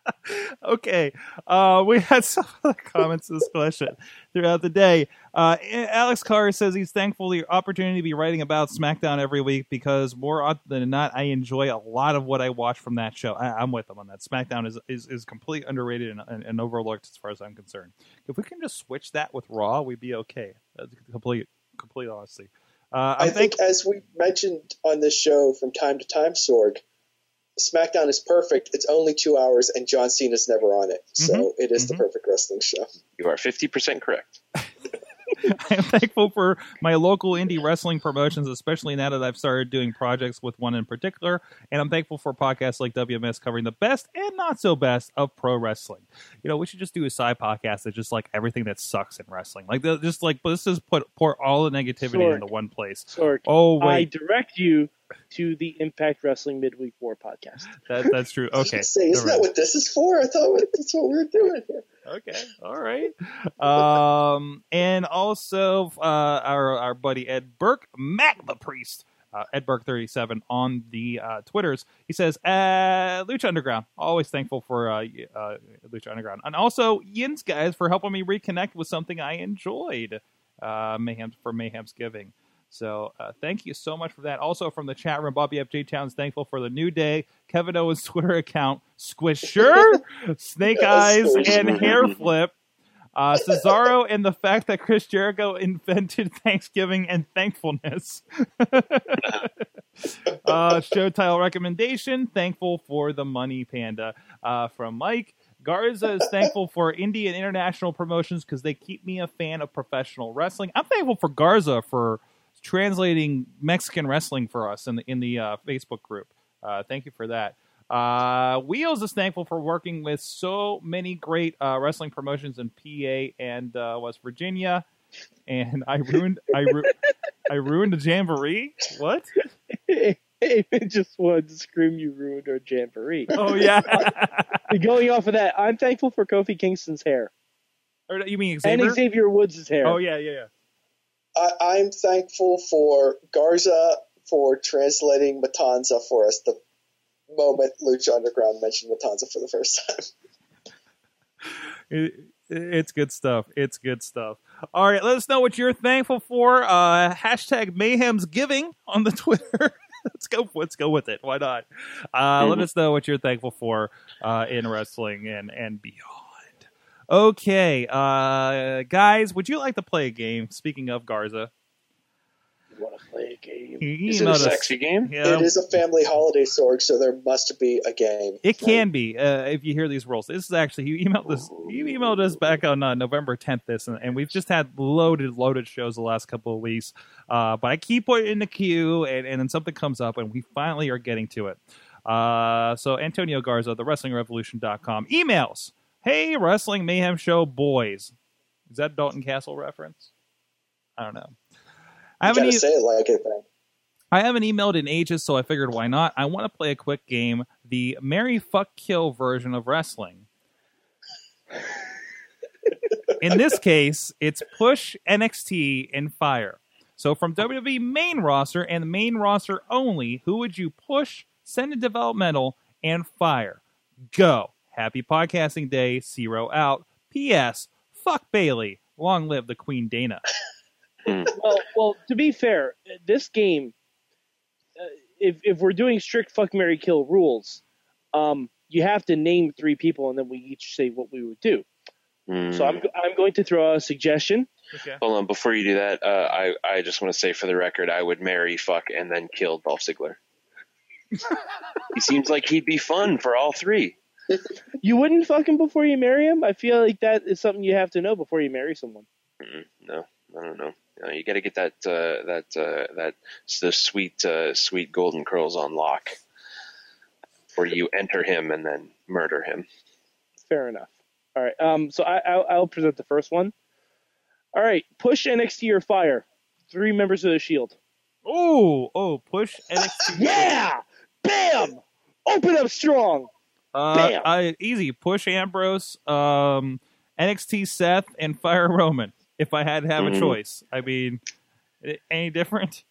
Speaker 1: okay, uh, we had some other comments to this question throughout the day. Uh, Alex Carr says he's thankful for the opportunity to be writing about SmackDown every week because more often than not, I enjoy a lot of what I watch from that show. I, I'm with him on that. SmackDown is is, is completely underrated and, and, and overlooked as far as I'm concerned. If we can just switch that with Raw, we'd be okay. That's complete, complete honesty. Uh,
Speaker 4: I think, as we mentioned on this show from time to time, Sorg, SmackDown is perfect. It's only two hours, and John Cena's never on it, so
Speaker 1: Mhm.
Speaker 4: it is the
Speaker 1: Mhm.
Speaker 4: perfect wrestling show.
Speaker 2: You are 50% correct.
Speaker 1: I'm thankful for my local indie wrestling promotions, especially now that I've started doing projects with one in particular. And I'm thankful for podcasts like WMS covering the best and not so best of pro wrestling. You know, we should just do a side podcast that's just like everything that sucks in wrestling. Like, just like, let's just put pour all the negativity
Speaker 3: Sorg.
Speaker 1: into one place.
Speaker 3: Sorg,
Speaker 1: Oh,
Speaker 3: I direct you to the Impact Wrestling Midweek War podcast.
Speaker 1: That, that's true. Okay.
Speaker 4: say, isn't
Speaker 1: Never
Speaker 4: that what this is for? I thought that's what we were doing here.
Speaker 1: Okay, all right. Um, and also uh, our our buddy Ed Burke, Magma Priest, uh, Ed Burke thirty seven on the uh, Twitters. He says, uh, "Lucha Underground, always thankful for uh, uh, Lucha Underground, and also Yin's guys for helping me reconnect with something I enjoyed, uh, Mayhem for Mayhem's Giving." So uh, thank you so much for that. Also from the chat room, Bobby FJ Town's thankful for the new day. Kevin Owens' Twitter account, Squisher, Snake Eyes, and Hair Flip. Uh, Cesaro and the fact that Chris Jericho invented Thanksgiving and thankfulness. uh, show title recommendation. Thankful for the money panda uh, from Mike. Garza is thankful for indie and international promotions because they keep me a fan of professional wrestling. I'm thankful for Garza for translating Mexican wrestling for us in the in the uh, Facebook group. Uh, thank you for that. Uh, Wheels is thankful for working with so many great uh, wrestling promotions in PA and uh, West Virginia. And I ruined I, ru- I ruined a jamboree. What?
Speaker 3: Amen just wanted to scream you ruined our jamboree.
Speaker 1: Oh yeah.
Speaker 3: Going off of that, I'm thankful for Kofi Kingston's hair
Speaker 1: or you mean Xavier?
Speaker 3: and Xavier Woods' hair.
Speaker 1: Oh yeah, yeah, yeah.
Speaker 4: I, I'm thankful for Garza for translating Matanza for us the moment Lucha Underground mentioned Matanza for the first time.
Speaker 1: It, it's good stuff. It's good stuff. All right, let us know what you're thankful for. Uh, hashtag Mayhem's Giving on the Twitter. let's go. Let's go with it. Why not? Uh, Let us know what you're thankful for uh, in wrestling and and beyond. Okay, uh, guys, would you like to play a game? Speaking of Garza, you
Speaker 3: want to play a game?
Speaker 1: he
Speaker 2: Is it a
Speaker 1: emailed us-
Speaker 2: sexy game?
Speaker 1: Yeah,
Speaker 4: It is a family holiday sorg, so there must be a game.
Speaker 1: It can be uh, if you hear these rolls. This is actually you emailed this. He emailed us back on uh, November 10th. This and, and we've just had loaded, loaded shows the last couple of weeks. Uh, but I keep putting it in the queue, and, and then something comes up, and we finally are getting to it. Uh, so Antonio Garza, the WrestlingRevolution.com emails. Hey, Wrestling Mayhem Show boys. Is that Dalton Castle reference? I don't know. I haven't e-
Speaker 4: say it like it.
Speaker 1: I haven't emailed in ages, so I figured why not? I want to play a quick game, the Mary Fuck Kill version of wrestling. In this case, it's push NXT and fire. So from WWE main roster and the main roster only, who would you push, send to developmental, and fire? Go. Happy podcasting day. Zero out. P.S. Fuck Bayley. Long live the Queen Dana.
Speaker 3: well, well, to be fair, this game, uh, if if we're doing strict fuck Mary kill rules, um, you have to name three people, and then we each say what we would do.
Speaker 2: Hmm.
Speaker 3: So I'm I'm going to throw out a suggestion.
Speaker 1: Okay.
Speaker 2: Hold on, before you do that, uh, I I just want to say for the record, I would marry, fuck, and then kill Dolph Ziggler. he seems like he'd be fun for all three.
Speaker 3: You wouldn't fuck him before you marry him. I feel like that is something you have to know before you marry someone.
Speaker 2: Mm, no, I don't know. You, know, you got to get that uh, that uh, that the sweet uh, sweet golden curls on lock, where you enter him and then murder him.
Speaker 3: Fair enough. All right. Um. So I I'll, I'll present the first one. All right. Push NXT or fire. Three members of the Shield.
Speaker 1: Oh, oh, push NXT.
Speaker 3: Yeah. Bam. Open up strong.
Speaker 1: Uh, I, easy. Push Ambrose, um, NXT Seth, and fire Roman. If I had to have a
Speaker 2: Mhm.
Speaker 1: choice, I mean, any different?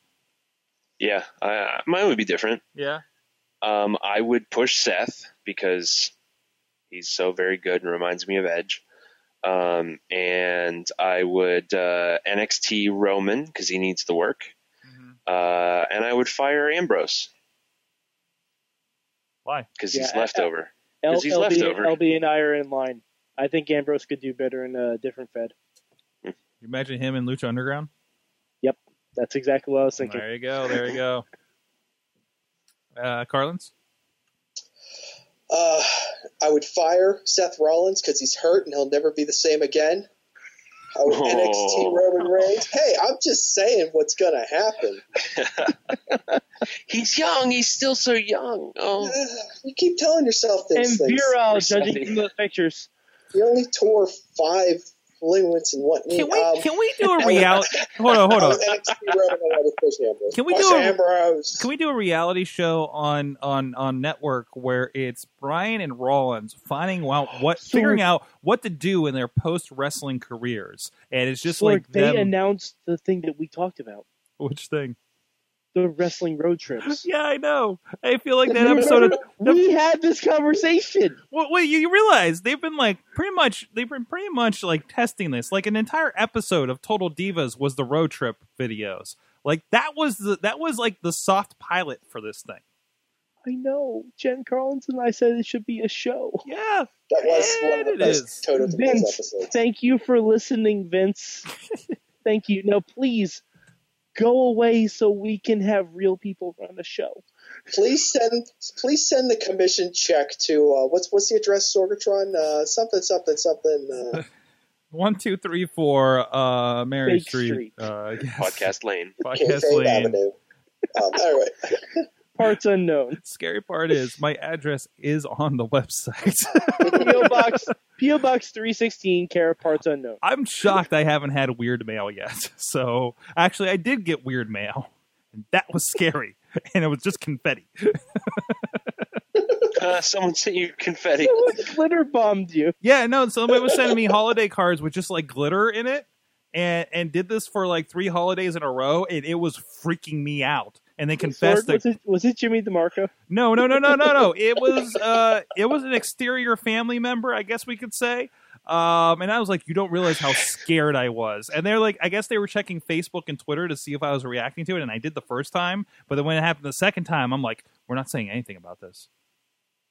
Speaker 2: Yeah, I, mine would be different.
Speaker 1: Yeah.
Speaker 2: Um, I would push Seth because he's so very good and reminds me of Edge. Um, and I would uh, NXT Roman because he needs the work. Uh, and I would fire Ambrose
Speaker 1: Why?
Speaker 2: because he's leftover. 'Cause he's
Speaker 3: LB,
Speaker 2: leftover.
Speaker 3: LB and I are in line. I think Ambrose could do better in a different Fed.
Speaker 1: You imagine him in Lucha Underground?
Speaker 3: Yep, that's exactly what I was thinking.
Speaker 1: There you go. There you go. Uh, Carlins?
Speaker 4: Uh, I would fire Seth Rollins because he's hurt and he'll never be the same again. I would
Speaker 2: Oh.
Speaker 4: NXT Roman Reigns. Hey, I'm just saying what's gonna happen.
Speaker 2: He's young. He's still so young. Oh,
Speaker 4: You keep telling yourself
Speaker 3: And
Speaker 4: these things.
Speaker 3: Viral
Speaker 2: Respect.
Speaker 3: judging from the pictures.
Speaker 4: You only tore five ligaments in one knee.
Speaker 1: Can we
Speaker 4: Um,
Speaker 1: can we do a reality? hold on, hold on.
Speaker 4: would NXT Roman and I would push Ambrose.
Speaker 1: Can we do a-
Speaker 4: Ambrose?
Speaker 1: Can we do a reality show on on on network where it's Bryan and Rollins finding out what
Speaker 3: Sorg.
Speaker 1: figuring out what to do in their post wrestling careers, and it's just
Speaker 3: So,
Speaker 1: like
Speaker 3: they
Speaker 1: them.
Speaker 3: announced the thing that we talked about,
Speaker 1: which thing?
Speaker 3: The wrestling road trips.
Speaker 1: Yeah, I know. I feel like that episode of
Speaker 3: we had this conversation.
Speaker 1: Well, wait, you, you realize they've been like pretty much they've been pretty much like testing this. Like an entire episode of Total Divas was the road trip videos. Like that was the that was like the soft pilot for this thing.
Speaker 3: I know. Jen Carlins and I said it should be a show.
Speaker 1: Yeah,
Speaker 4: That was one of the
Speaker 1: It
Speaker 4: best
Speaker 1: is.
Speaker 4: Total Divas
Speaker 3: Vince,
Speaker 4: episodes.
Speaker 3: thank you for listening, Vince. thank you. Now, please go away so we can have real people run the show.
Speaker 4: Please send, please send the commission check to uh, what's what's the address, Sorgatron? Uh, something, something, something. Uh,
Speaker 1: one, two, three, four. Uh, Mary Street.
Speaker 3: Street.
Speaker 1: Uh, yes.
Speaker 2: podcast lane.
Speaker 1: Podcast Lane.
Speaker 4: Avenue. Um, anyway,
Speaker 3: Parts unknown.
Speaker 1: Scary part is my address is on the website.
Speaker 3: PO box PO box three sixteen. Care of parts unknown.
Speaker 1: I'm shocked I haven't had weird mail yet. So actually, I did get weird mail, and that was scary, and it was just confetti.
Speaker 2: Uh, someone sent you confetti.
Speaker 3: Someone glitter bombed you.
Speaker 1: Yeah, no, somebody was sending me holiday cards with just like glitter in it, and and did this for like three holidays in a row, and it was freaking me out. And they confessed
Speaker 3: Sorg, was it was it Jimmy DeMarco?
Speaker 1: no, no, no, no, no, no. It was uh, it was an exterior family member, I guess we could say. Um, and I was like, you don't realize how scared I was. And they're like, I guess they were checking Facebook and Twitter to see if I was reacting to it, and I did the first time. But then when it happened the second time, I'm like, we're not saying anything about this.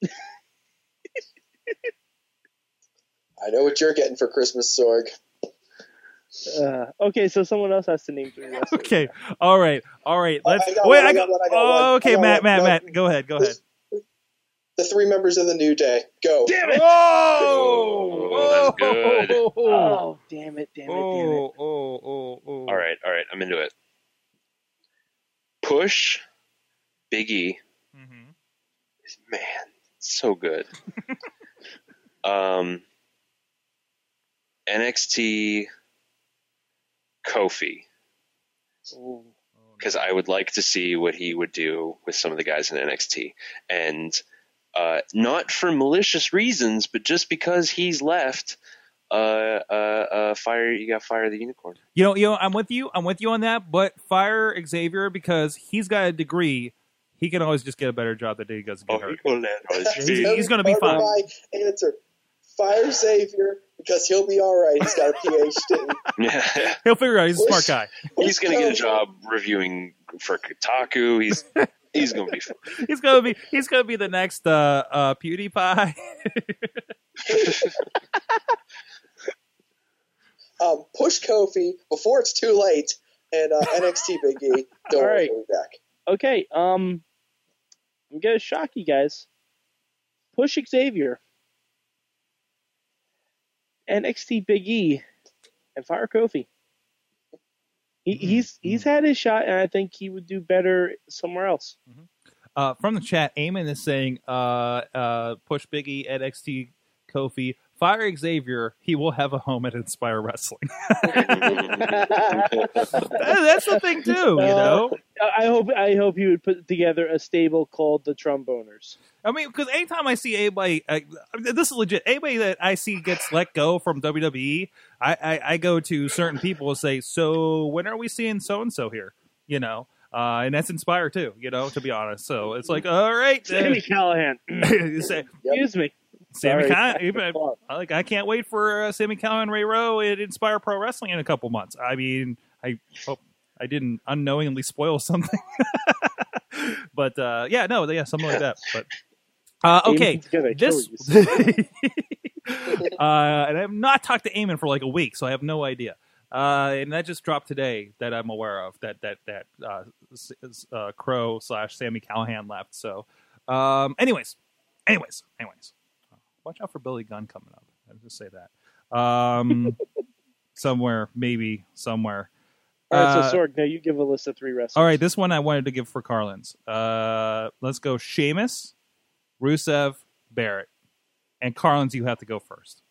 Speaker 4: I know what you're getting for Christmas, Sorg.
Speaker 3: Uh, okay, so someone else has to name three wrestlers.
Speaker 1: Okay, all right, all right.
Speaker 4: Oh,
Speaker 1: Let's
Speaker 4: I got
Speaker 1: wait.
Speaker 4: one,
Speaker 1: I
Speaker 4: I
Speaker 1: got.
Speaker 4: got one, I got
Speaker 1: oh,
Speaker 4: one.
Speaker 1: okay,
Speaker 4: I got
Speaker 1: Matt,
Speaker 4: one.
Speaker 1: Matt,
Speaker 4: No.
Speaker 1: Matt. Go ahead, go ahead.
Speaker 4: The three members of the New Day. Go.
Speaker 3: Damn it!
Speaker 1: Whoa!
Speaker 2: Oh, that's good.
Speaker 1: Oh,
Speaker 3: Oh, damn it! Damn it! Damn it!
Speaker 1: oh, oh, oh, oh.
Speaker 2: All right, all right, I'm into it. Push Big E.
Speaker 1: Mhm.
Speaker 2: Man, so good. um, NXT Kofi because I would like to see what he would do with some of the guys in NXT, and uh, not for malicious reasons, but just because he's left. Uh, uh, uh, fire! You got fire the unicorn.
Speaker 1: You know, you know, I'm with you. I'm with you on that. But fire Xavier because he's got a degree. He can always just get a better job that he doesn't get hurt.
Speaker 2: gonna land on his
Speaker 1: He's- he's gonna be fine.
Speaker 4: My answer: Fire Xavier because he'll be all right. He's got a PhD.
Speaker 2: Yeah.
Speaker 1: He'll figure it out. He's a smart guy.
Speaker 2: he's going to get a job reviewing for Kotaku. He's he's going to be fine.
Speaker 1: He's gonna be. He's gonna be the next uh, uh, PewDiePie.
Speaker 4: Um, push Kofi before it's too late, and uh, NXT Big E. Don't
Speaker 3: All
Speaker 4: worry,
Speaker 3: right.
Speaker 4: he'll be back.
Speaker 3: Okay, um, I'm gonna shock you guys. Push Xavier, NXT Big E, and fire Kofi. He He, he's he's had his shot, and I think he would do better somewhere else.
Speaker 1: Uh, from the chat, Eamon is saying, uh, uh, push Biggie, NXT, Kofi, fire Xavier. He will have a home at Inspire Wrestling. That- that's the thing too, you know.
Speaker 3: I hope I hope he would put together a stable called the Tromboners.
Speaker 1: I mean, because anytime I see anybody, I, this is legit. Anybody that I see gets let go from WWE, I, I, I go to certain people and say, "So when are we seeing so and so here?" You know, uh, and that's Inspire too. You know, to be honest. So it's like, all right,
Speaker 3: Sami
Speaker 1: Callihan. Say,
Speaker 3: Excuse me.
Speaker 1: Sami Callihan. like I can't wait for uh, Sami Callihan Ray Rowe at Inspire Pro Wrestling in a couple months. I mean, I hope I didn't unknowingly spoil something, but uh, yeah, no, yeah, something like that. But uh, okay, this. uh, and I have not talked to Eamon for like a week, so I have no idea. Uh, and that just dropped today that I'm aware of that that that uh, uh, Crowe slash Sami Callihan left. So, um, anyways, anyways, anyways, watch out for Billy Gunn coming up. I'll just say that. Um, somewhere, maybe somewhere.
Speaker 3: All right,
Speaker 1: Uh,
Speaker 3: so Sorg, now you give a list of three wrestlers.
Speaker 1: all right, this one I wanted to give for Carlins. Uh, let's go Sheamus, Rusev, Barrett, and Carlins. You have to go first.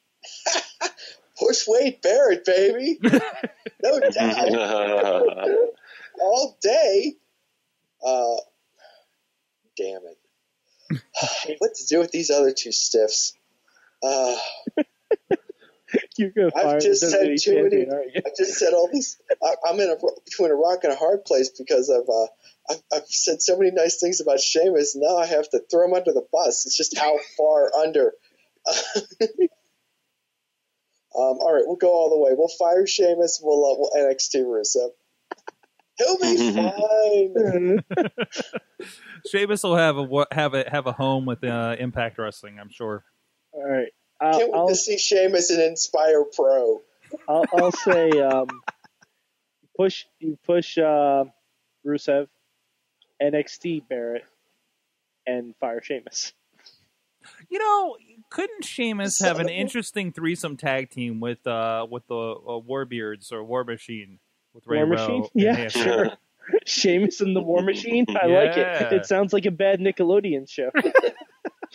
Speaker 4: Push Wade Barrett, baby. No doubt. All day. Uh, damn it. what to do with these other two stiffs? Uh,
Speaker 3: You're gonna
Speaker 4: I've
Speaker 3: fire
Speaker 4: just said
Speaker 3: WWE
Speaker 4: too many.
Speaker 3: champion, aren't you?
Speaker 4: I've just said all these. I, I'm in a between a rock and a hard place because I've uh, I've, I've said so many nice things about Sheamus. Now I have to throw him under the bus. It's just how far under. um, all right, we'll go all the way. We'll fire Sheamus. We'll uh, we'll NXT Rusev. He'll be fine.
Speaker 1: Sheamus will have a have a have a home with uh, Impact Wrestling. I'm sure.
Speaker 3: All right. I'll,
Speaker 4: Can't wait
Speaker 3: I'll,
Speaker 4: to see Sheamus in Inspire Pro.
Speaker 3: I'll, I'll say um, push you push uh, Rusev, NXT Barrett, and fire Sheamus.
Speaker 1: You know, couldn't Sheamus have an interesting threesome tag team with uh with the uh, Warbeards or War Machine with Ray
Speaker 3: War Machine?
Speaker 1: and
Speaker 3: Yeah,
Speaker 1: Hanson?
Speaker 3: sure. Sheamus and the War Machine. I like it. It sounds like a bad Nickelodeon show.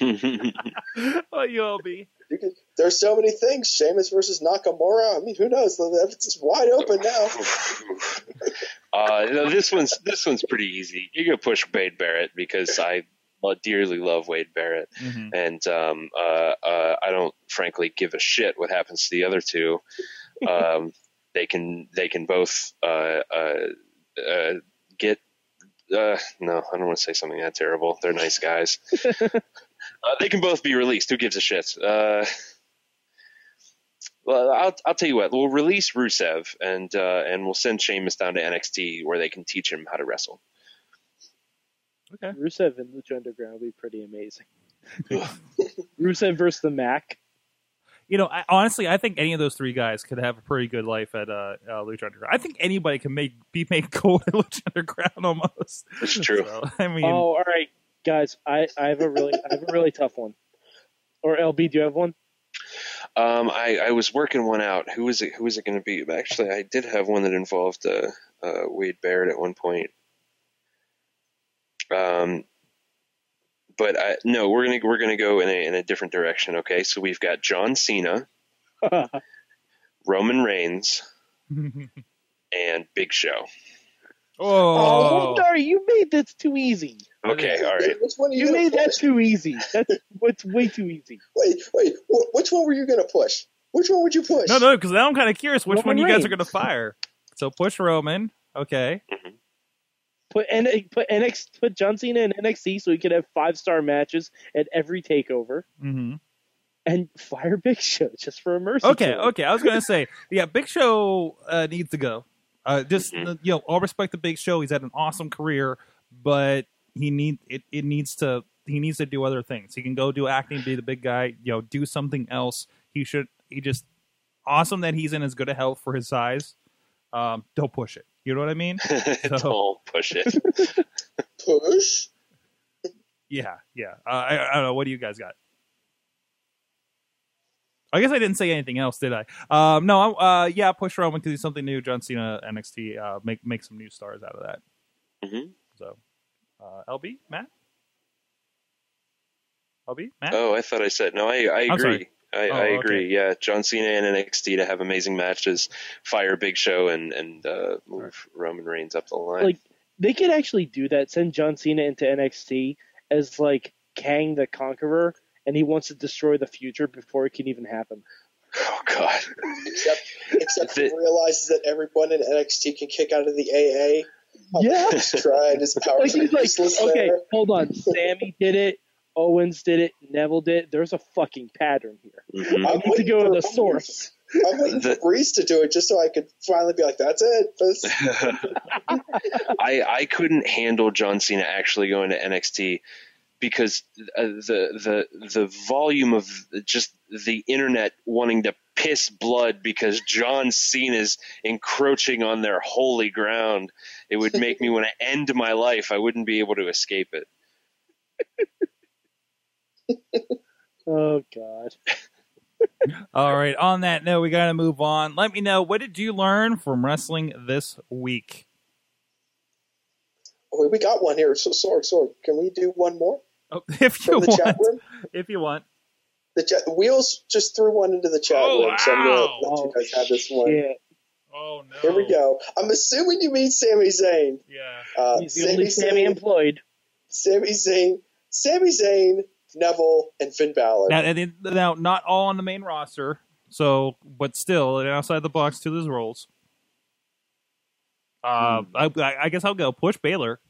Speaker 1: oh, you'll be.
Speaker 4: There's so many things. Sheamus versus Nakamura. I mean, who knows? It's just wide open now.
Speaker 2: Uh, no, this one's this one's pretty easy. You go push Wade Barrett because I dearly love Wade Barrett,
Speaker 1: Mhm.
Speaker 2: and um, uh, uh, I don't frankly give a shit what happens to the other two. Um, they can they can both uh, uh, uh, get. Uh, no, I don't want to say something that terrible. They're nice guys. uh, they can both be released. Who gives a shit? Well, I'll, I'll tell you what. We'll release Rusev and uh, and we'll send Sheamus down to NXT where they can teach him how to wrestle. Okay.
Speaker 3: Rusev and Lucha Underground would be pretty amazing. Rusev versus the Mack.
Speaker 1: You know, I, honestly, I think any of those three guys could have a pretty good life at uh, uh, Lucha Underground. I think anybody can make be made cool at Lucha Underground almost.
Speaker 2: It's true.
Speaker 1: So, I mean,
Speaker 3: Oh, all right, guys. I, I have a really I have a really tough one. Or LB, do you have one?
Speaker 2: Um, I, I was working one out. Who is it? Who is it going to be? Actually, I did have one that involved uh, uh, Wade Barrett at one point. Um, but I, no, we're gonna we're gonna go in a in a different direction. Okay, so we've got John Cena, Roman Reigns, and Big Show.
Speaker 1: oh,
Speaker 3: sorry, you made this too easy.
Speaker 2: Okay, all right.
Speaker 4: Which one are you,
Speaker 3: You
Speaker 4: gonna
Speaker 3: made that too easy. That's what's way too easy.
Speaker 4: Wait, wait. wh- Which one were you going to push? Which one would you push?
Speaker 1: no, no, because now I'm kind of curious which
Speaker 3: Roman
Speaker 1: one you guys are going to fire. So push Roman. Okay.
Speaker 3: Put N- put NXT put John Cena in NXT so he could have five star matches at every takeover,
Speaker 1: hmm
Speaker 3: and fire Big Show just for a mercy.
Speaker 1: Okay,
Speaker 3: killing.
Speaker 1: okay. I was gonna say, yeah, Big Show uh, needs to go. Uh, just
Speaker 2: Mhm.
Speaker 1: you know, all respect to Big Show. He's had an awesome career, but he need it. It needs to. He needs to do other things. He can go do acting, be the big guy. You know, do something else. He should. He just awesome that he's in as good a health for his size. Um, don't push it. You know what I mean?
Speaker 2: Don't push it.
Speaker 4: Push?
Speaker 1: Yeah, yeah. Uh, I, I don't know. What do you guys got? I guess I didn't say anything else, did I? Um, no, uh, yeah, push Roman to do something new. John Cena NXT, uh, make make some new stars out of that.
Speaker 2: Mhm.
Speaker 1: So, uh, LB, Matt, LB, Matt.
Speaker 2: Oh, I thought I said no. I I agree. I,
Speaker 1: Oh,
Speaker 2: I
Speaker 1: okay.
Speaker 2: agree. Yeah, John Cena and NXT to have amazing matches, fire Big Show and and uh, move Roman Reigns up the line.
Speaker 3: Like they could actually do that. Send John Cena into NXT as like Kang the Conqueror, and he wants to destroy the future before it can even happen.
Speaker 2: oh God.
Speaker 4: Except, except he realizes that everyone in NXT can kick out of the AA.
Speaker 3: Yeah.
Speaker 4: He's tried his power
Speaker 3: Like he's like, okay,
Speaker 4: there.
Speaker 3: hold on. Sami did it. Owens did it. Neville did it. There's a fucking pattern here.
Speaker 2: Mhm.
Speaker 3: I
Speaker 4: I'm
Speaker 3: need to go to
Speaker 4: for-
Speaker 3: the source.
Speaker 4: I'm waiting
Speaker 2: The-
Speaker 4: for Breeze to do it just so I could finally be like, that's it. That's,
Speaker 2: I I couldn't handle John Cena actually going to NXT because uh, the the the volume of just the internet wanting to piss blood because John Cena's encroaching on their holy ground. It would make me want to end my life. I wouldn't be able to escape it.
Speaker 3: Oh God.
Speaker 1: All right. On that note, we got to move on. Let me know what did you learn from wrestling this week?
Speaker 4: oh, we got one here. So, sorry, sorry. Can we do one more
Speaker 1: Oh, if you
Speaker 4: from the chat
Speaker 1: want,
Speaker 4: room?
Speaker 1: if you want.
Speaker 4: The chat, Wheels just threw one into the chat
Speaker 1: Oh,
Speaker 4: room, so I'm going to
Speaker 1: wow.
Speaker 4: let you guys have this one.
Speaker 3: Shit.
Speaker 1: Oh no.
Speaker 4: Here we go. I'm assuming you mean Sami Zayn.
Speaker 1: Yeah.
Speaker 4: Uh,
Speaker 3: He's the only Sami
Speaker 4: Zayn,
Speaker 3: employed.
Speaker 4: Sami Zayn, Sami Zayn, Neville, and Finn Balor.
Speaker 1: Now, and it- now, not all on the main roster. So, but still, outside the box to those roles. Uh, I, I I guess I'll go push Balor.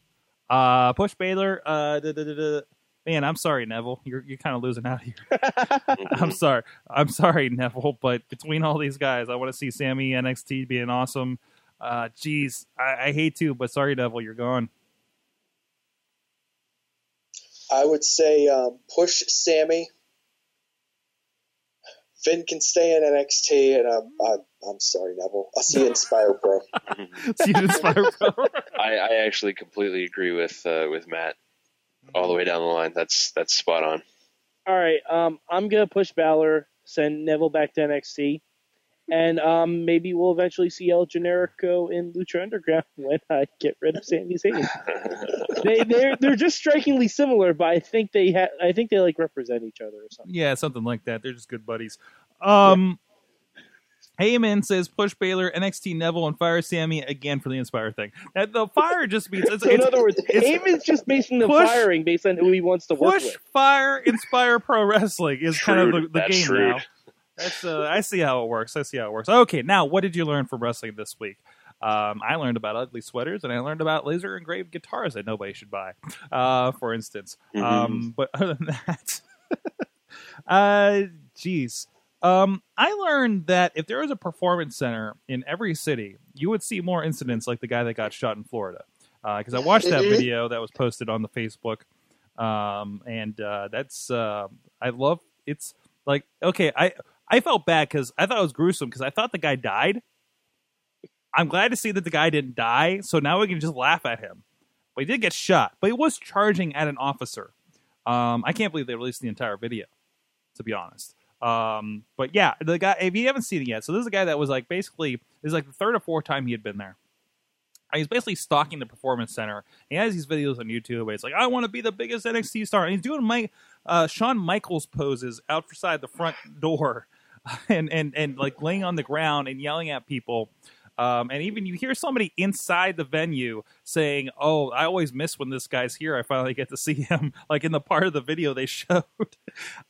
Speaker 1: Uh, push Balor. Uh, da, da, da, da. Man, I'm sorry, Neville. You're you're kind of losing out here. I'm sorry. I'm sorry, Neville. But between all these guys, I want to see Sami NXT being awesome. Uh, geez, I, I hate to, but sorry, Neville, you're gone.
Speaker 4: I would say um, push Sami. Finn can stay in NXT, and I'm, I'm, I'm sorry, Neville. I'll see you in Spire Pro.
Speaker 1: See you in Spire Pro.
Speaker 2: I, I actually completely agree with uh, with Matt all the way down the line. That's that's spot on.
Speaker 3: All right. Um, I'm gonna push Balor, send Neville back to NXT, and um, maybe we'll eventually see El Generico in Lucha Underground when I get rid of Sami Zayn. they they're they're just strikingly similar, but I think they ha- I think they like represent each other or something.
Speaker 1: Yeah, something like that. They're just good buddies. Um, Eamon says push Balor, NXT Neville, and fire Sami again for the Inspire thing. That the fire just means it's,
Speaker 3: So in other words,
Speaker 1: it's
Speaker 3: Eamon's just basing the
Speaker 1: push-
Speaker 3: firing based on who he wants to work
Speaker 1: push,
Speaker 3: with.
Speaker 1: fire, inspire pro wrestling is kind of the, the
Speaker 2: That's
Speaker 1: game
Speaker 2: shrewd.
Speaker 1: now. That's uh, I see how it works. I see how it works. Okay, now what did you learn from wrestling this week? Um, I learned about ugly sweaters, and I learned about laser engraved guitars that nobody should buy. Uh, for instance,
Speaker 2: Mm-hmm.
Speaker 1: um, but other than that, uh, geez. Um, I learned that if there was a performance center in every city, you would see more incidents like the guy that got shot in Florida. Because I watched that
Speaker 4: Mhm.
Speaker 1: video that was posted on the Facebook, um, and uh, that's uh, I love. It's like okay, I I felt bad because I thought it was gruesome because I thought the guy died. I'm glad to see that the guy didn't die, so now we can just laugh at him. But he did get shot, but he was charging at an officer. Um, I can't believe they released the entire video, to be honest. Um, but yeah, the guy, if you haven't seen it yet, so this is a guy that was like basically, this is like the third or fourth time he had been there. He's basically stalking the performance center. He has these videos on YouTube where it's like, I want to be the biggest NXT star. And he's doing Mike, uh, Shawn Michaels poses outside the front door and, and, and like laying on the ground and yelling at people. Um, and even you hear somebody inside the venue saying, "Oh, I always miss when this guy's here. I finally get to see him." Like in the part of the video they showed.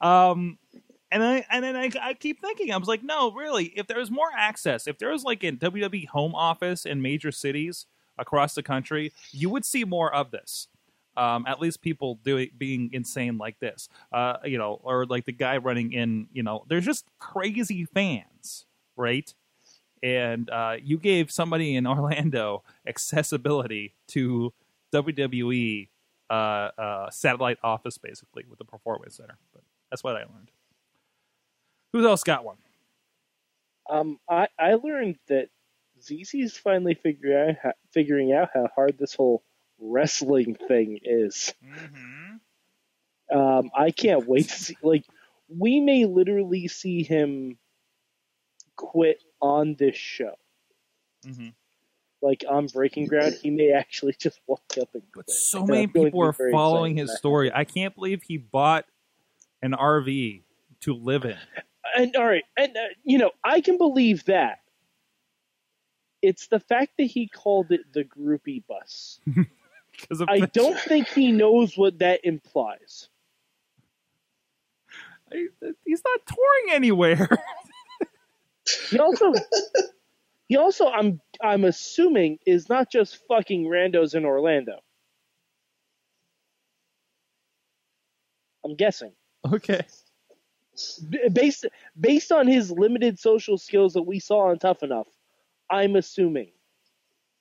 Speaker 1: Um, and I and then I, I keep thinking, I was like, no, really. If there was more access, if there was like a WWE home office in major cities across the country, you would see more of this. Um, at least people doing being insane like this, uh, you know, or like the guy running in, you know, there's just crazy fans, right? And uh, you gave somebody in Orlando accessibility to WWE uh, uh, satellite office, basically, with the performance center. But that's what I learned. Who else got one?
Speaker 3: Um, I I learned that ZZ's finally figuring out how, figuring out how hard this whole wrestling thing is.
Speaker 1: Mm-hmm.
Speaker 3: Um, I can't wait to see. Like we may literally see him quit on this show.
Speaker 1: hmm
Speaker 3: Like on Breaking Ground, he may actually just walk up and quit.
Speaker 1: But so
Speaker 3: And
Speaker 1: many
Speaker 3: I'm going to
Speaker 1: people are following his story. I can't believe he bought an RV to live in.
Speaker 3: And all right, and uh, you know, I can believe that. It's the fact that he called it the groupie bus. I don't think he knows what that implies.
Speaker 1: He's not touring anywhere.
Speaker 3: He also, he also, I'm I'm assuming is not just fucking randos in Orlando. I'm guessing
Speaker 1: okay.
Speaker 3: B- based based on his limited social skills that we saw on Tough Enough. I'm assuming.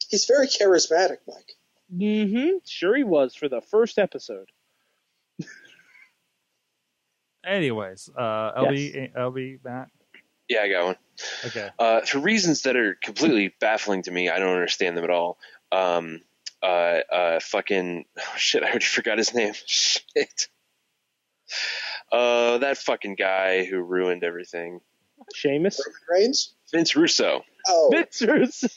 Speaker 4: He's very charismatic, Mike.
Speaker 3: Mm-hmm. Sure, he was for the first episode.
Speaker 1: Anyways, uh, LB, LB, Matt.
Speaker 2: Yeah, I got one.
Speaker 1: Okay.
Speaker 2: Uh, for reasons that are completely baffling to me, I don't understand them at all. Um, uh, uh, fucking oh, shit, I already forgot his name. Shit. Uh, that fucking guy who ruined everything.
Speaker 3: Sheamus.
Speaker 4: Reigns?
Speaker 2: Vince Russo.
Speaker 4: Oh,
Speaker 3: Vince Russo.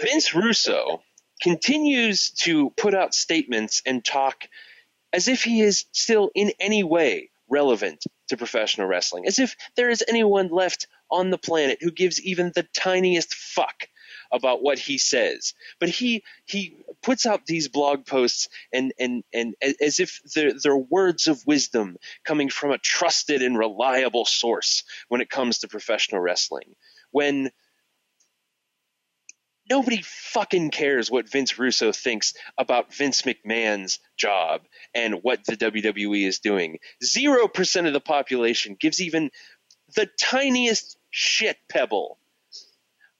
Speaker 2: Vince Russo continues to put out statements and talk as if he is still in any way relevant to professional wrestling, as if there is anyone left on the planet who gives even the tiniest fuck about what he says. But he he puts out these blog posts and and and as if they're, they're words of wisdom coming from a trusted and reliable source when it comes to professional wrestling. When nobody fucking cares what Vince Russo thinks about Vince McMahon's job and what the WWE is doing. Zero percent of the population gives even the tiniest shit pebble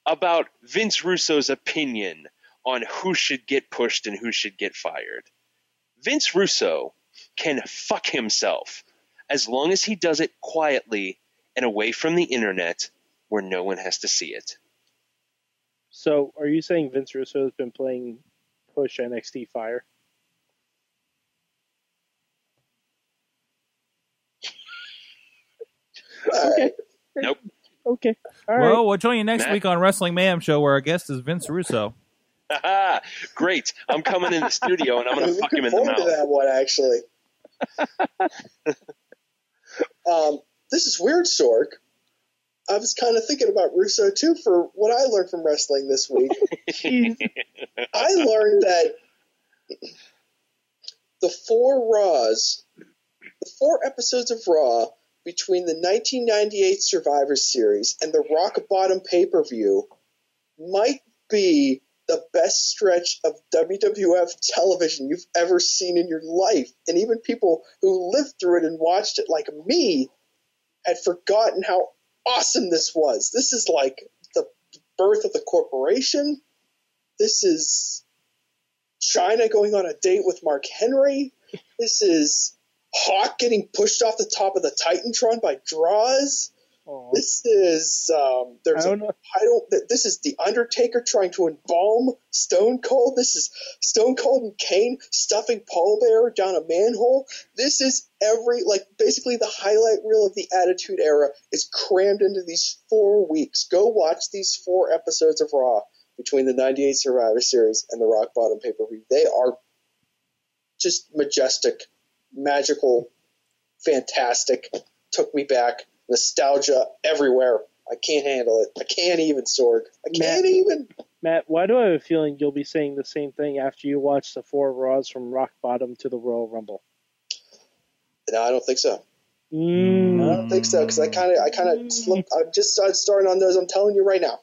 Speaker 2: about Vince Russo's opinion on who should get pushed and who should get fired. Vince Russo can fuck himself as long as he does it quietly and away from the internet where no one has to see it.
Speaker 3: So, are you saying Vince Russo has been playing Push NXT Fire?
Speaker 4: okay.
Speaker 2: Nope.
Speaker 3: Okay. All right.
Speaker 1: well, we'll join you next
Speaker 2: Matt?
Speaker 1: week on Wrestling Mayhem Show, where our guest is Vince Russo.
Speaker 2: Haha, Great. I'm coming in the studio and I'm going to fuck him in the
Speaker 4: forward to that one, actually. um, this is weird, Sorg. I was kind of thinking about Russo too for what I learned from wrestling this week. I learned that the four Raws, the four episodes of Raw between the 1998 Survivor Series and the Rock Bottom pay per view might be the best stretch of WWF television you've ever seen in your life. And even people who lived through it and watched it, like me, had forgotten how awesome this was. This is like the birth of the corporation. This is China going on a date with Mark Henry. This is Hawk getting pushed off the top of the Titantron by Droz.
Speaker 3: Aw.
Speaker 4: This is um, there's
Speaker 3: I don't.
Speaker 4: I don't. This is the Undertaker trying to embalm Stone Cold. This is Stone Cold and Kane stuffing Paul Bearer down a manhole. This is every like basically the highlight reel of the Attitude Era is crammed into these four weeks. Go watch these four episodes of Raw between the '98 Survivor Series and the Rock Bottom pay per view. They are just majestic, magical, fantastic. Took me back. Nostalgia everywhere. I can't handle it. I can't even, Sorg. I can't
Speaker 3: Matt-
Speaker 4: even.
Speaker 3: Matt, why do I have a feeling you'll be saying the same thing after you watch the four Raws from Rock Bottom to the Royal Rumble?
Speaker 4: No, I don't think so.
Speaker 3: Mm.
Speaker 4: I don't think so because I kind of, I kind of slipped. I just starting on those. I'm telling you right now.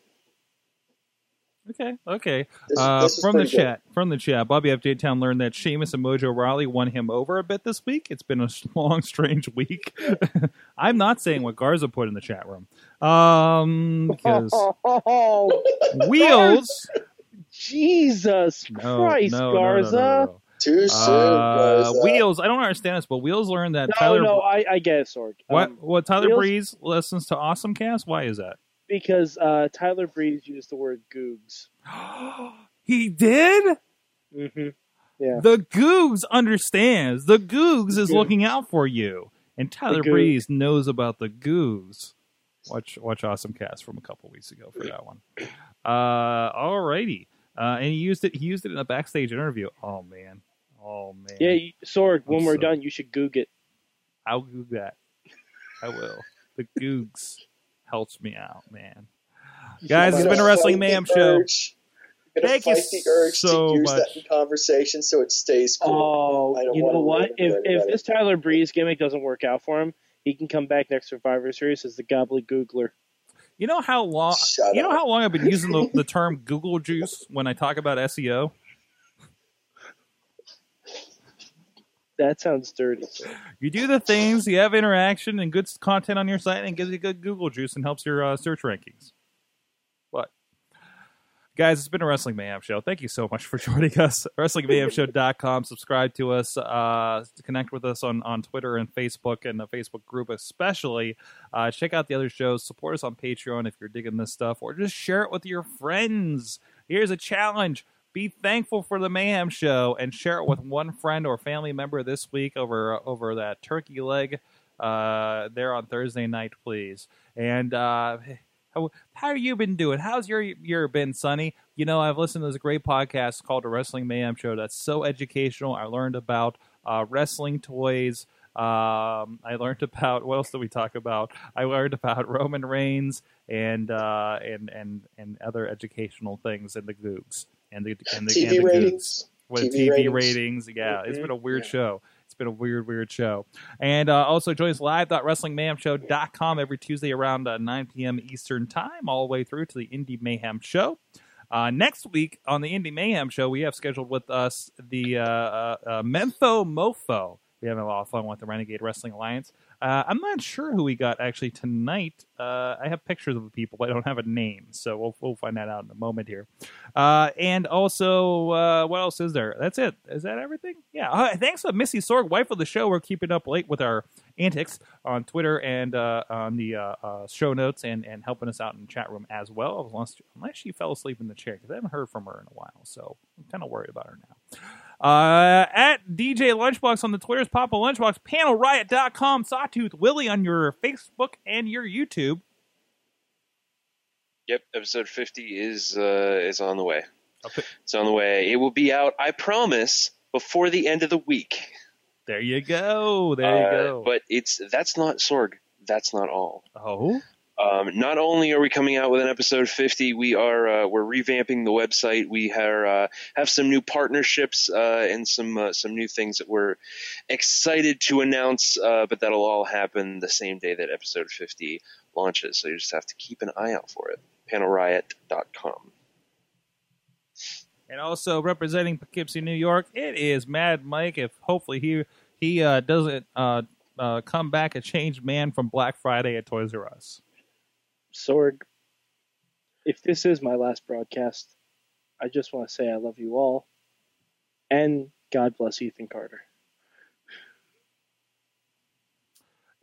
Speaker 1: Okay, okay.
Speaker 4: This,
Speaker 1: Uh,
Speaker 4: this
Speaker 1: from the
Speaker 4: good.
Speaker 1: chat, from the chat, Bobby F. J Town learned that Sheamus and Mojo Rawley won him over a bit this week. It's been a long, strange week. I'm not saying what Garza put in the chat room, um, because
Speaker 3: Oh,
Speaker 1: wheels.
Speaker 3: Jesus
Speaker 1: No,
Speaker 3: Christ,
Speaker 1: no, no, no,
Speaker 3: Garza.
Speaker 1: no, no, no.
Speaker 4: Too soon,
Speaker 1: Uh,
Speaker 4: Garza.
Speaker 1: wheels. I don't understand this, but wheels learned that
Speaker 3: No,
Speaker 1: Tyler.
Speaker 3: no, I, I get it, Sorg.
Speaker 1: what?
Speaker 3: Um,
Speaker 1: what? Tyler
Speaker 3: Wheels-
Speaker 1: Breeze listens to Awesome Cast. Why is that?
Speaker 3: Because uh, Tyler Breeze used the word googs.
Speaker 1: he did.
Speaker 3: Mm-hmm. Yeah.
Speaker 1: The Googs understands. The Googs is looking out for you. and Tyler. Breeze knows about the Googs. Watch watch Awesome Cast from a couple weeks ago for that one. Uh, alrighty, uh, and he used it. He used it in a backstage interview. Oh man, oh man.
Speaker 3: Yeah, you, Sorg. When
Speaker 1: I'm
Speaker 3: we're
Speaker 1: so-
Speaker 3: done, you should Goog it.
Speaker 1: I'll Goog that. I will. The Googs helps me out, man. Guys, it's
Speaker 4: I'm
Speaker 1: been a Wrestling
Speaker 4: fight
Speaker 1: Mayhem show.
Speaker 4: urge- I'm gonna
Speaker 1: Thank you
Speaker 4: fight the urge
Speaker 1: so
Speaker 4: to use
Speaker 1: much.
Speaker 4: that in conversation so it stays cool.
Speaker 3: Oh, you know what? If if this Tyler Breeze gimmick doesn't work out for him, he can come back next Survivor Series as the Gobbly Googler.
Speaker 1: You know how long?
Speaker 4: Shut
Speaker 1: you know how long I've been using the, the term Google juice when I talk about SEO.
Speaker 3: That sounds dirty.
Speaker 1: You do the things, you have interaction and good content on your site, and gives you good Google juice and helps your uh, search rankings. But guys, it's been a Wrestling Mayhem show. Thank you so much for joining us. WrestlingMayhemShow.com. Subscribe to us. Uh, to connect with us on, on Twitter and Facebook and the Facebook group especially. Uh, check out the other shows. Support us on Patreon if you're digging this stuff, or just share it with your friends. Here's a challenge. Be thankful for the Mayhem Show and share it with one friend or family member this week over over that turkey leg uh, there on Thursday night, please. And uh, how how you been doing? How's your year been, Sonny? You know, I've listened to this great podcast called The Wrestling Mayhem Show. That's so educational. I learned about uh, wrestling toys. Um, I learned about what else did we talk about? I learned about Roman Reigns and uh, and and and other educational things in the Googs and the and the, and
Speaker 4: TV
Speaker 1: the
Speaker 4: ratings.
Speaker 1: with
Speaker 4: TV
Speaker 1: TV, ratings.
Speaker 4: ratings.
Speaker 1: Yeah, it's
Speaker 3: Mhm.
Speaker 1: been a weird
Speaker 4: Yeah.
Speaker 1: show. It's been a weird, weird show. And uh, also join us live at WrestlingMayhemShow.com every Tuesday around uh, 9 p.m. Eastern Time, all the way through to the Indie Mayhem Show. Uh, next week on the Indie Mayhem Show, we have scheduled with us the uh, uh, uh, Mentho Mofo. We having a lot of fun with the Renegade Wrestling Alliance. Uh, I'm not sure who we got actually tonight. Uh, I have pictures of the people, but I don't have a name, so we'll, we'll find that out in a moment here. Uh, and also, uh, what else is there? That's it. Is that everything? Yeah. Uh, thanks to Missy Sorg, wife of the show. We're keeping up late with our antics on Twitter and uh, on the show notes and, and helping us out in the chat room as well, unless, unless she fell asleep in the chair, because I haven't heard from her in a while, so I'm kind of worried about her now. Uh, at DJ Lunchbox on the Twitters, Papa Lunchbox, PanelRiot.com, Sawtooth Willie on your Facebook and your YouTube.
Speaker 2: Yep, episode 50 is uh, is on the way.
Speaker 1: Okay.
Speaker 2: It's on the way. It will be out, I promise, before the end of the week.
Speaker 1: There you go. There you
Speaker 2: Uh,
Speaker 1: go.
Speaker 2: But it's that's not Sorg. That's not all.
Speaker 1: oh,
Speaker 2: Um, not only are we coming out with an episode 50, we are uh, we're revamping the website. We are, uh, have some new partnerships uh, and some uh, some new things that we're excited to announce. Uh, but that'll all happen the same day that episode 50 launches. So you just have to keep an eye out for it. PanelRiot.com.
Speaker 1: and also representing Poughkeepsie, New York, it is Mad Mike. If hopefully he he uh, doesn't come back a changed man from Black Friday at Toys R Us.
Speaker 3: Sorg, if this is my last broadcast, I just want to say I love you all, and God bless Ethan Carter.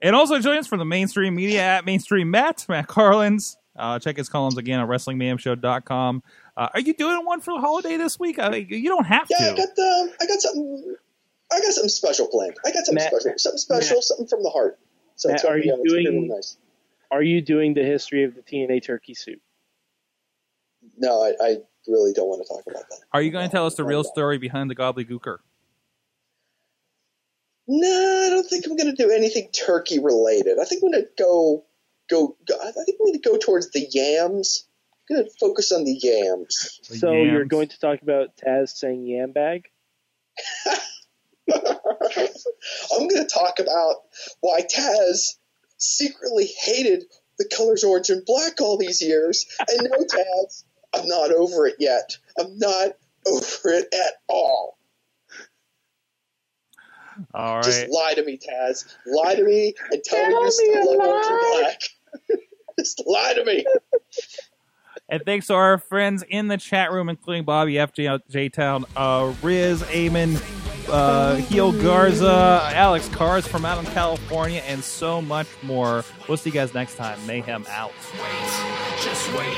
Speaker 1: And also join us from the mainstream media at mainstream Matt, Matt Carlins. Uh, check his columns again at WrestlingMayhemShow.com. Uh, are you doing one for the holiday this week? I mean, you don't have
Speaker 4: Yeah,
Speaker 1: to.
Speaker 4: Yeah, I got the. I got something. I got something special planned. I got something
Speaker 3: Matt-
Speaker 4: special. Something special.
Speaker 3: Matt-
Speaker 4: something from the heart. So
Speaker 3: Matt,
Speaker 4: it's
Speaker 3: are you
Speaker 4: uh, it's gonna be
Speaker 3: doing-
Speaker 4: nice.
Speaker 3: Are you doing the history of the TNA turkey suit?
Speaker 4: No, I, I really don't want to talk about that.
Speaker 1: Are you going to tell us the real story behind the gobbledygooker?
Speaker 4: No, I don't think I'm going to do anything turkey related. I think I'm going to go, go, go. I think I'm going to go towards the yams. I'm going to focus on the yams.
Speaker 1: The
Speaker 3: so you're going to talk about Taz saying yam bag?
Speaker 4: I'm going to talk about why Taz secretly hated the colors orange and black all these years. And no, Taz, I'm not over it yet. I'm not over it at all.
Speaker 1: All
Speaker 4: Just lie to me, Taz. Lie to me and tell,
Speaker 3: Tell
Speaker 4: me you still
Speaker 3: a
Speaker 4: love orange and black. Just lie to me.
Speaker 1: And thanks to our friends in the chat room, including Bobby FJ J Town, uh, Riz, Eamon, uh, Heel Garza, Alex Cars from out in California, and so much more. We'll see you guys next time. Mayhem out.
Speaker 5: Just wait,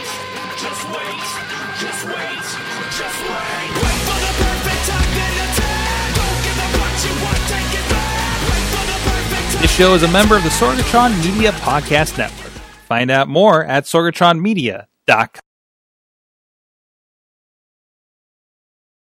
Speaker 5: just wait, just wait, just wait. Wait for the perfect time then attack. Don't give up what you want, take it back. Wait for the perfect time.
Speaker 1: This show is a member of the Sorgatron Media Podcast Network. Find out more at sorgatronmedia.com.